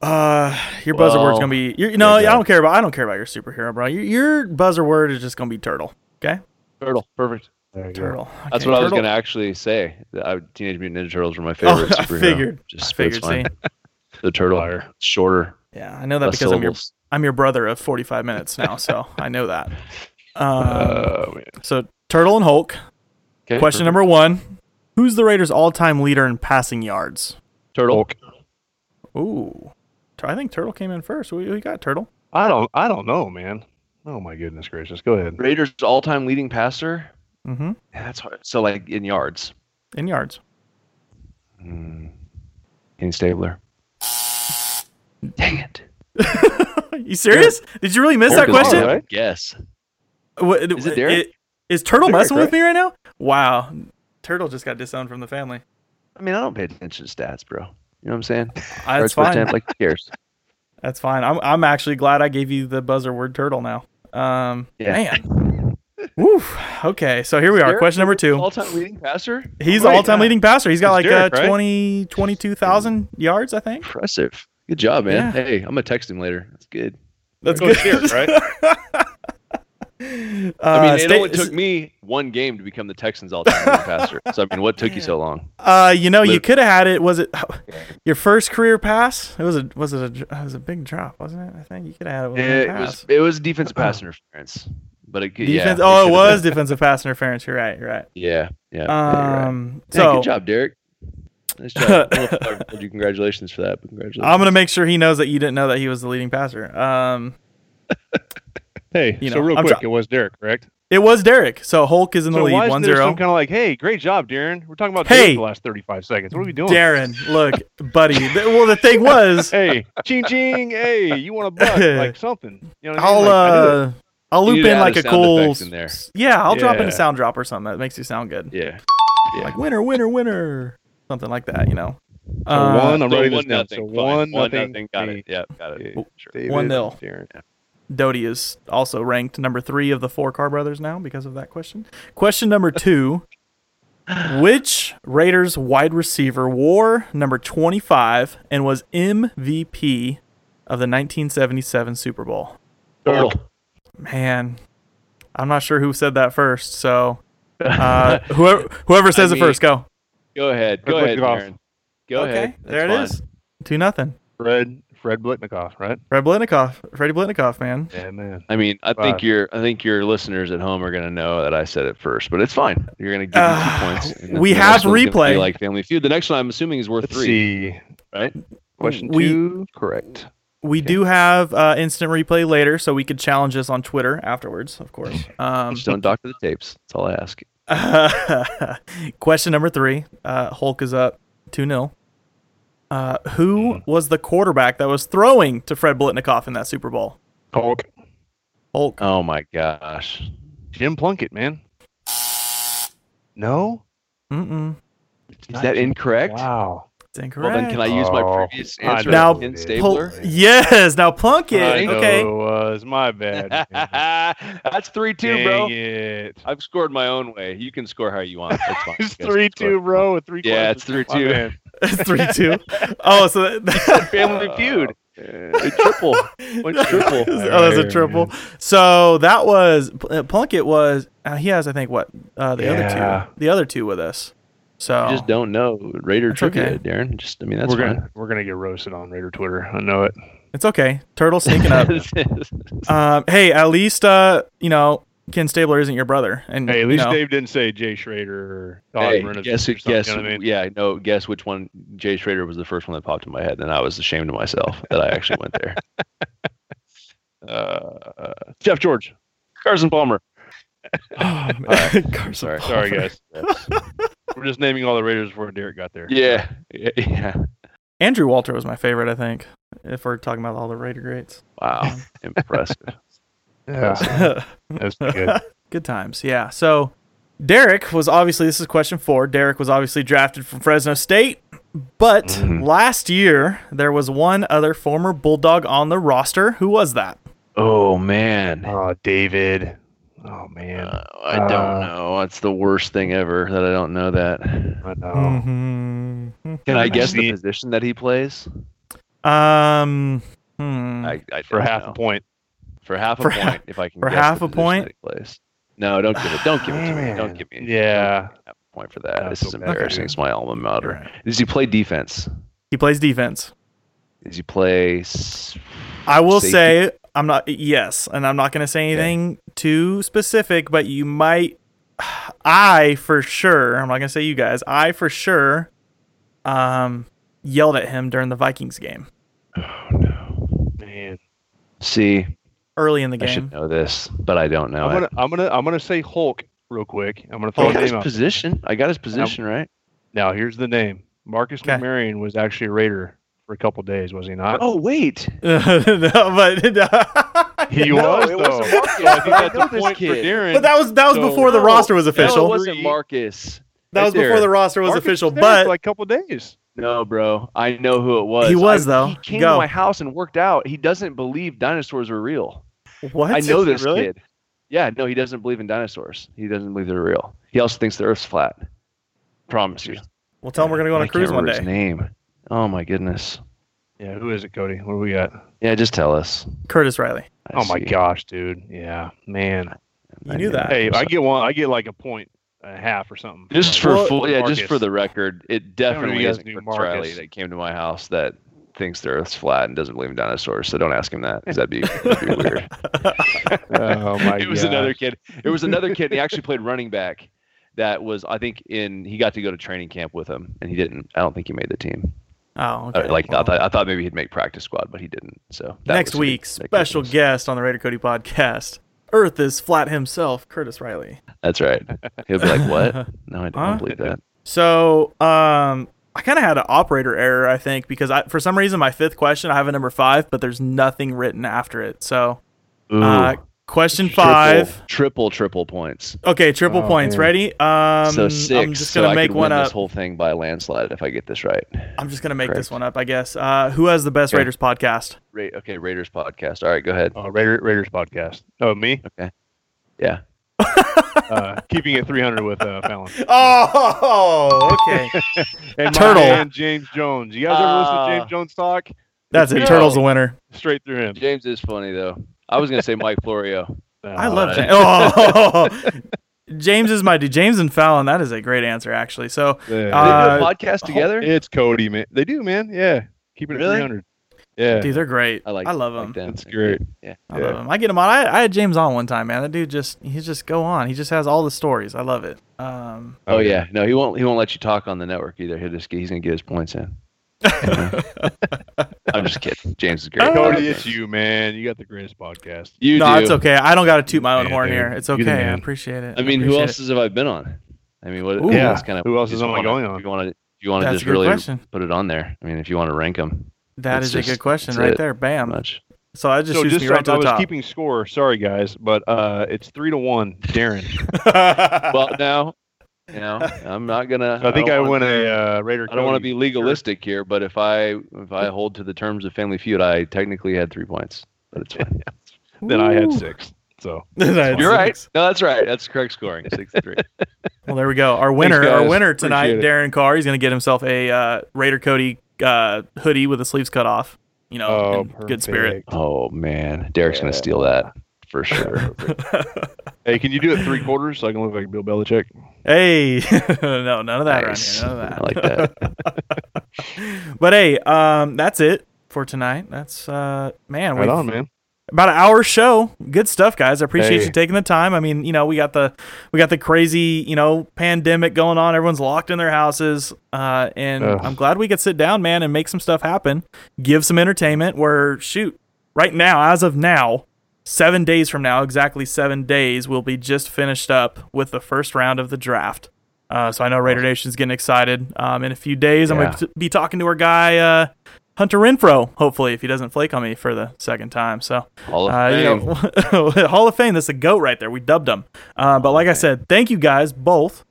uh, your buzzer word's Well, gonna be. you know yeah, I don't care about. I don't care about your superhero, bro. Your, your buzzer word is just gonna be turtle. Okay, Turtle. Perfect. There you go. turtle. That's Okay, what I was going to actually say. that I, Teenage Mutant Ninja Turtles were my favorite Oh, favorite I figured. Just I figured. Fine. The turtle. Liar. It's shorter. Yeah, I know that less because I'm your. I'm your brother of 45 minutes now, so I know that. Um, Oh man. so Turtle and Hulk. Okay, Question perfect. number one: Who's the Raiders' all-time leader in passing yards? Turtle. Hulk. Ooh, I think Turtle came in first. We, we got Turtle. I don't. I don't know, man. Oh my goodness gracious. Go ahead. Raiders all-time leading passer. Mm-hmm. Yeah, that's hard. So like in yards. In yards. Hmm. Kenny Stabler. Dang it. you serious? Did you really miss that Hulk is question? all right. Yes. What, Is it Derek? it- Is Turtle Derek, messing with me right now? Wow, Turtle just got disowned from the family. I mean, I don't pay attention to stats, bro. You know what I'm saying? That's fine. attempt, Like, cares? That's fine. I'm I'm actually glad I gave you the buzzer word Turtle now. Um, Yeah. man. Woof. Okay, so here we are. Question number two. All-time leading passer. He's Right, all-time yeah. leading passer. He's got It's like Derek, uh, right? 20, 22,000 yards, I think. Impressive. Good job, man. Yeah. Hey, I'm gonna text him later. That's good. That's Go good. Derek, right? Uh, I mean, it sta- only took me one game to become the Texans' all-time passer. So I mean, what took you so long? Uh, you know, you could have had it. Was it your first career pass? It was a was it a it was a big drop, wasn't it? I think you could have had it. With It one was it was defensive pass interference, but it could defense. yeah. oh, it could've was defensive pass interference. You're right. You're right. Yeah, yeah. right. Um, Yeah, so good job, Derek. Nice job. I don't know if I ever told you congratulations for that, congratulations. I'm gonna make sure he knows that you didn't know that he was the leading passer. Um, Hey, You so real I'm quick, try- it was Derek, correct? it was Derek. So Hulk is in the So why lead, isn't one there some kind of like, hey, great job, Darren? We're talking about Hey! Derek the last 35 seconds. What are we doing? Darren, look, buddy. th- well, the thing was, Hey, ching ching. Hey, you want a buck? Like something. You know what I I'll? Like, I do it. uh, I'll You loop need to in add like a a sound cool. in there. Yeah, I'll drop in a sound drop or something that makes you sound good. yeah. Yeah. Like winner, winner, winner, something like that. You know. So Uh, one, I'm So writing this one down. nothing. So one, one nothing. Got it. Yeah, got it. Sure. David, One nil. Darren. Doty is also ranked number three of the four Carr brothers now because of that question. Question number two Which Raiders wide receiver wore number 25 and was MVP of the 1977 Super Bowl? Turtle. Man, I'm not sure who said that first. So uh, whoever, whoever says I it first, go. Go ahead. Go Fred ahead, Biletnikoff. Darren. Go okay, ahead. there it That's is. Two nothing. Fred, Fred Biletnikoff, right? Fred Biletnikoff, Freddie Biletnikoff, man. Yeah, man. I mean, I think your I think your listeners at home are gonna know that I said it first, but it's fine. You're gonna give me Uh, two points. we the have next one's gonna be replay. Like Family Feud. The next one I'm assuming is worth Let's three, see. right? Question We- two, correct. We do have uh, instant replay later, so we could challenge this on Twitter afterwards, of course. Um, Just don't doctor the tapes. That's all I ask. question number three uh, Hulk is up 2 0. Uh, who was the quarterback that was throwing to Fred Biletnikoff in that Super Bowl? Hulk. Hulk. Oh my gosh. Jim Plunkett, man. No? Mm-mm. Is that incorrect? Wow. It's incorrect. Well, then can I use my Oh, previous I answer? Now, Ken Pl- yes, now Plunkett. I know okay. it was my bad. That's three two, Dang bro. it. I've scored my own way. You can score how you want. That's fine. It's three can score. two, bro. With three. Yeah, it's three two. Man. It's 3 2. Oh, so that, Family Feud. A triple. Went triple. oh, that's a triple. So that was uh, Plunkett was uh, he has I think what uh, the Yeah. other two the other two with us. So You just don't know Raider That's trivia, okay. Darren. Just I mean that's we're fine. gonna we're gonna get roasted on Raider Twitter. I know it. it's okay. Turtle sneaking up. um, hey, at least uh, you know Ken Stabler isn't your brother, and Hey, at you least know, Dave didn't say Jay Schroeder or Todd hey, Reynolds guess or something, guess you know what I mean? yeah no guess which one Jay Schroeder was the first one that popped in my head and I was ashamed of myself that I actually went there. Uh, Jeff George. Carson Palmer. Oh, man. Carson sorry. Sorry, Palmer. guys. We're just naming all the Raiders before Derek got there. Yeah, yeah, yeah. Andrew Walter was my favorite. I think if we're talking about all the Raider greats. Wow, impressive. Yeah, that's pretty good. Good times, yeah. So Derek was obviously this is question four. Derek was obviously drafted from Fresno State, but Mhm. last year there was one other former Bulldog on the roster. Who was that? Oh man, Oh, David. Oh man, Uh, I don't Uh, know. It's the worst thing ever that I don't know that. I know. Mm-hmm. Can I I guess the position that he plays? Um, hmm. I, I For half know. a point. For half a For ha- point, if I can. for half a point? plays. No, don't give it. Don't give it to me. Don't give me. Yeah. give me point for that. That's this is embarrassing. It's my alma mater. Right. Does he play defense? He plays defense. Does he play? s- I will safety? say I'm not yes, and I'm not going to say anything too specific, but you might I for sure, I'm not going to say you guys. I for sure um yelled at him during the Vikings game Oh no, Man, See, early in the game. I should know this, but I don't know I'm gonna it. I'm gonna I'm gonna say Hulk real quick. I'm gonna throw Oh, got his name out. position. I got his position right. Now here's the name. Marcus Okay. McMarion was actually a Raider for a couple days, was he not? Oh wait, no, but he No, was it though. wasn't Marcus. So I think I that's know a this point for. Darren. but that was that was So- before the roster was No, official. it wasn't Marcus. that Right was before the roster was Marcus official, was there for but like a couple days. No, bro. I know who it was. He was, I- though. He came Go. to my house and worked out. He doesn't believe dinosaurs are real. what? I know this Really? kid. Yeah, no, he doesn't believe in dinosaurs. He doesn't believe they're real. He also thinks the Earth's flat. Promise you. We'll tell him we're going to go on I a can't cruise one remember day. His name. Oh my goodness. Yeah, who is it, Cody? What do we got? Yeah, just tell us. Curtis Riley. I oh my gosh, dude. Yeah, man. You knew that. Hey, I get one. I get like a point and a half or something. Just for Well, full, yeah, just for the record, it definitely guys isn't knew Chris Riley that came to my house that thinks the Earth's flat and doesn't believe in dinosaurs. So don't ask him that because that'd be, that'd be weird. Oh my it was gosh. another kid. It was another kid. He actually played running back. That was, I think, in he got to go to training camp with him, and he didn't. I don't think he made the team. Oh, Uh, okay. like I thought, I thought maybe he'd make practice squad, but he didn't. So that next was who- week, special guest on the Raider Cody podcast. Earth is flat himself, Curtis Riley. That's right. He'll be like, "What? No, I don't Huh? believe that." So, um, I kind of had an operator error, I think, because I, for some reason, my fifth question, I have a number five, but there's nothing written after it. So, uh, question five. triple, triple points. Okay, triple Oh, points. man. Ready? Um, so six. I'm just gonna I make could one win up. this whole thing by landslide if I get this right. I'm just gonna make this one up, I guess. Uh, who has the best Okay. Raiders podcast? Ra- okay, Raiders podcast. All right, go ahead. Oh, Raider, Raiders podcast. Oh, me. Okay. Yeah. Uh, keeping it 300 with uh, Fallon. Oh, okay. And Turtle. and James Jones. You guys ever listen to Uh, James Jones talk? That's it. No. Turtle's the winner. Straight through him. James is funny though. I was gonna say Mike Florio. I love James. Oh, James is my dude. James and Fallon. That is a great answer, actually. So, Yeah. Uh, do podcast together. It's Cody, man. They do, man. Yeah. keep it Really? 300. Yeah. dude, they're great. I like. I love like them. them. That's great. Yeah. I Yeah. love them. I get them on. I, I had James on one time, man. That dude just he just go on. He just has all the stories. I love it. Um, Oh yeah. No, he won't. He won't let you talk on the network either. He'll just. He's gonna get his points in. I'm just kidding. James is great. Cody, it's you, man. You got the greatest podcast. You no, do. it's okay. I don't got to toot my own Man, horn dude. here. It's okay. I appreciate it. I mean, who appreciate else have I been on? I mean, what? Ooh. yeah, Yeah. kind of. Who else is am I going on? If you want to, you want to just really question. put it on there. I mean, if you want to rank them, it. That it's is a good question right it. there. Bam. much. So I just so just me right to I the was top. keeping score. Sorry, guys, but uh, it's three to one. Darren. Well, now, you know, I'm not gonna. I think don't I wanna- a uh, Raider. I don't want to be legalistic here, but if I if I hold to the terms of Family Feud, I technically had three points. But it's fine. Then I had six. So That's You're right. No, that's right. That's correct scoring. Six to three. Well, there we go. Our winner, our winner tonight, Darren Carr. He's gonna get himself a uh, Raider Cody uh, hoodie with the sleeves cut off. You know, oh, in good spirit. Oh man, Derek's gonna steal that for sure. Hey, can you do it three quarters so I can look like Bill Belichick? Hey, no, none of that Nice. here. None I like that. that. but hey, um, that's it for tonight. That's uh, man, Right on, man. about an hour show. Good stuff, guys. I appreciate Hey. you taking the time. I mean, you know, we got the we got the crazy, you know, pandemic going on. Everyone's locked in their houses, uh, and Ugh. I'm glad we could sit down, man, and make some stuff happen. Give some entertainment. Where shoot, right now, as of now, seven days from now, exactly seven days, we'll be just finished up with the first round of the draft. Uh, so I know Raider Nation's getting excited. Um, in a few days, I'm going to be talking to our guy uh, Hunter Renfrow. Hopefully, if he doesn't flake on me for the second time. So Hall of uh, you Fame. know, Hall of Fame. That's a goat right there. We dubbed him. Uh, but like I said, thank you guys both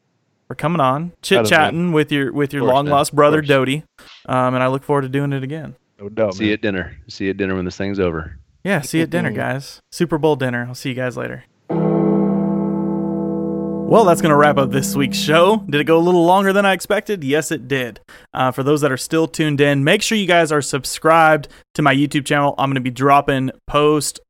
for coming on, chit chatting with your with your long lost brother course. Doty. Um, and I look forward to doing it again. No doubt. See you at dinner. See you at dinner when this thing's over. Yeah, see you at dinner, guys. Super Bowl dinner. I'll see you guys later. Well, that's going to wrap up this week's show. Did it go a little longer than I expected? Yes, it did. Uh, for those that are still tuned in, make sure you guys are subscribed to my YouTube channel. I'm going to be dropping post,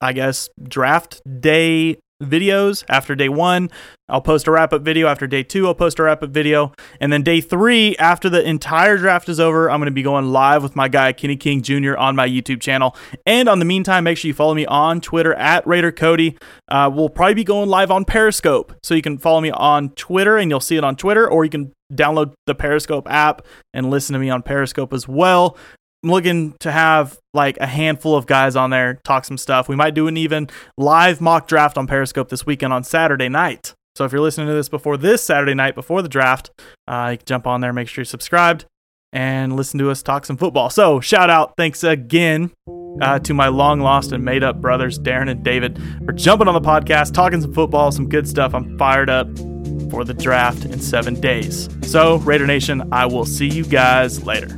I guess, draft day videos after day one. I'll post a wrap up video after day two. I'll post a wrap up video. And then day three, after the entire draft is over, I'm going to be going live with my guy, Kenny King Jr., on my YouTube channel. And on the meantime, make sure you follow me on Twitter at Raider Cody. Uh, we'll probably be going live on Periscope. So you can follow me on Twitter and you'll see it on Twitter, or you can download the Periscope app and listen to me on Periscope as well. I'm looking to have like a handful of guys on there talk some stuff. We might do an even live mock draft on Periscope this weekend on Saturday night. So if you're listening to this before this Saturday night, before the draft, uh, you can jump on there, make sure you're subscribed, and listen to us talk some football. So shout out, thanks again uh, to my long lost and made up brothers, Darren and David, for jumping on the podcast, talking some football, some good stuff. I'm fired up for the draft in seven days. So, Raider Nation, I will see you guys later.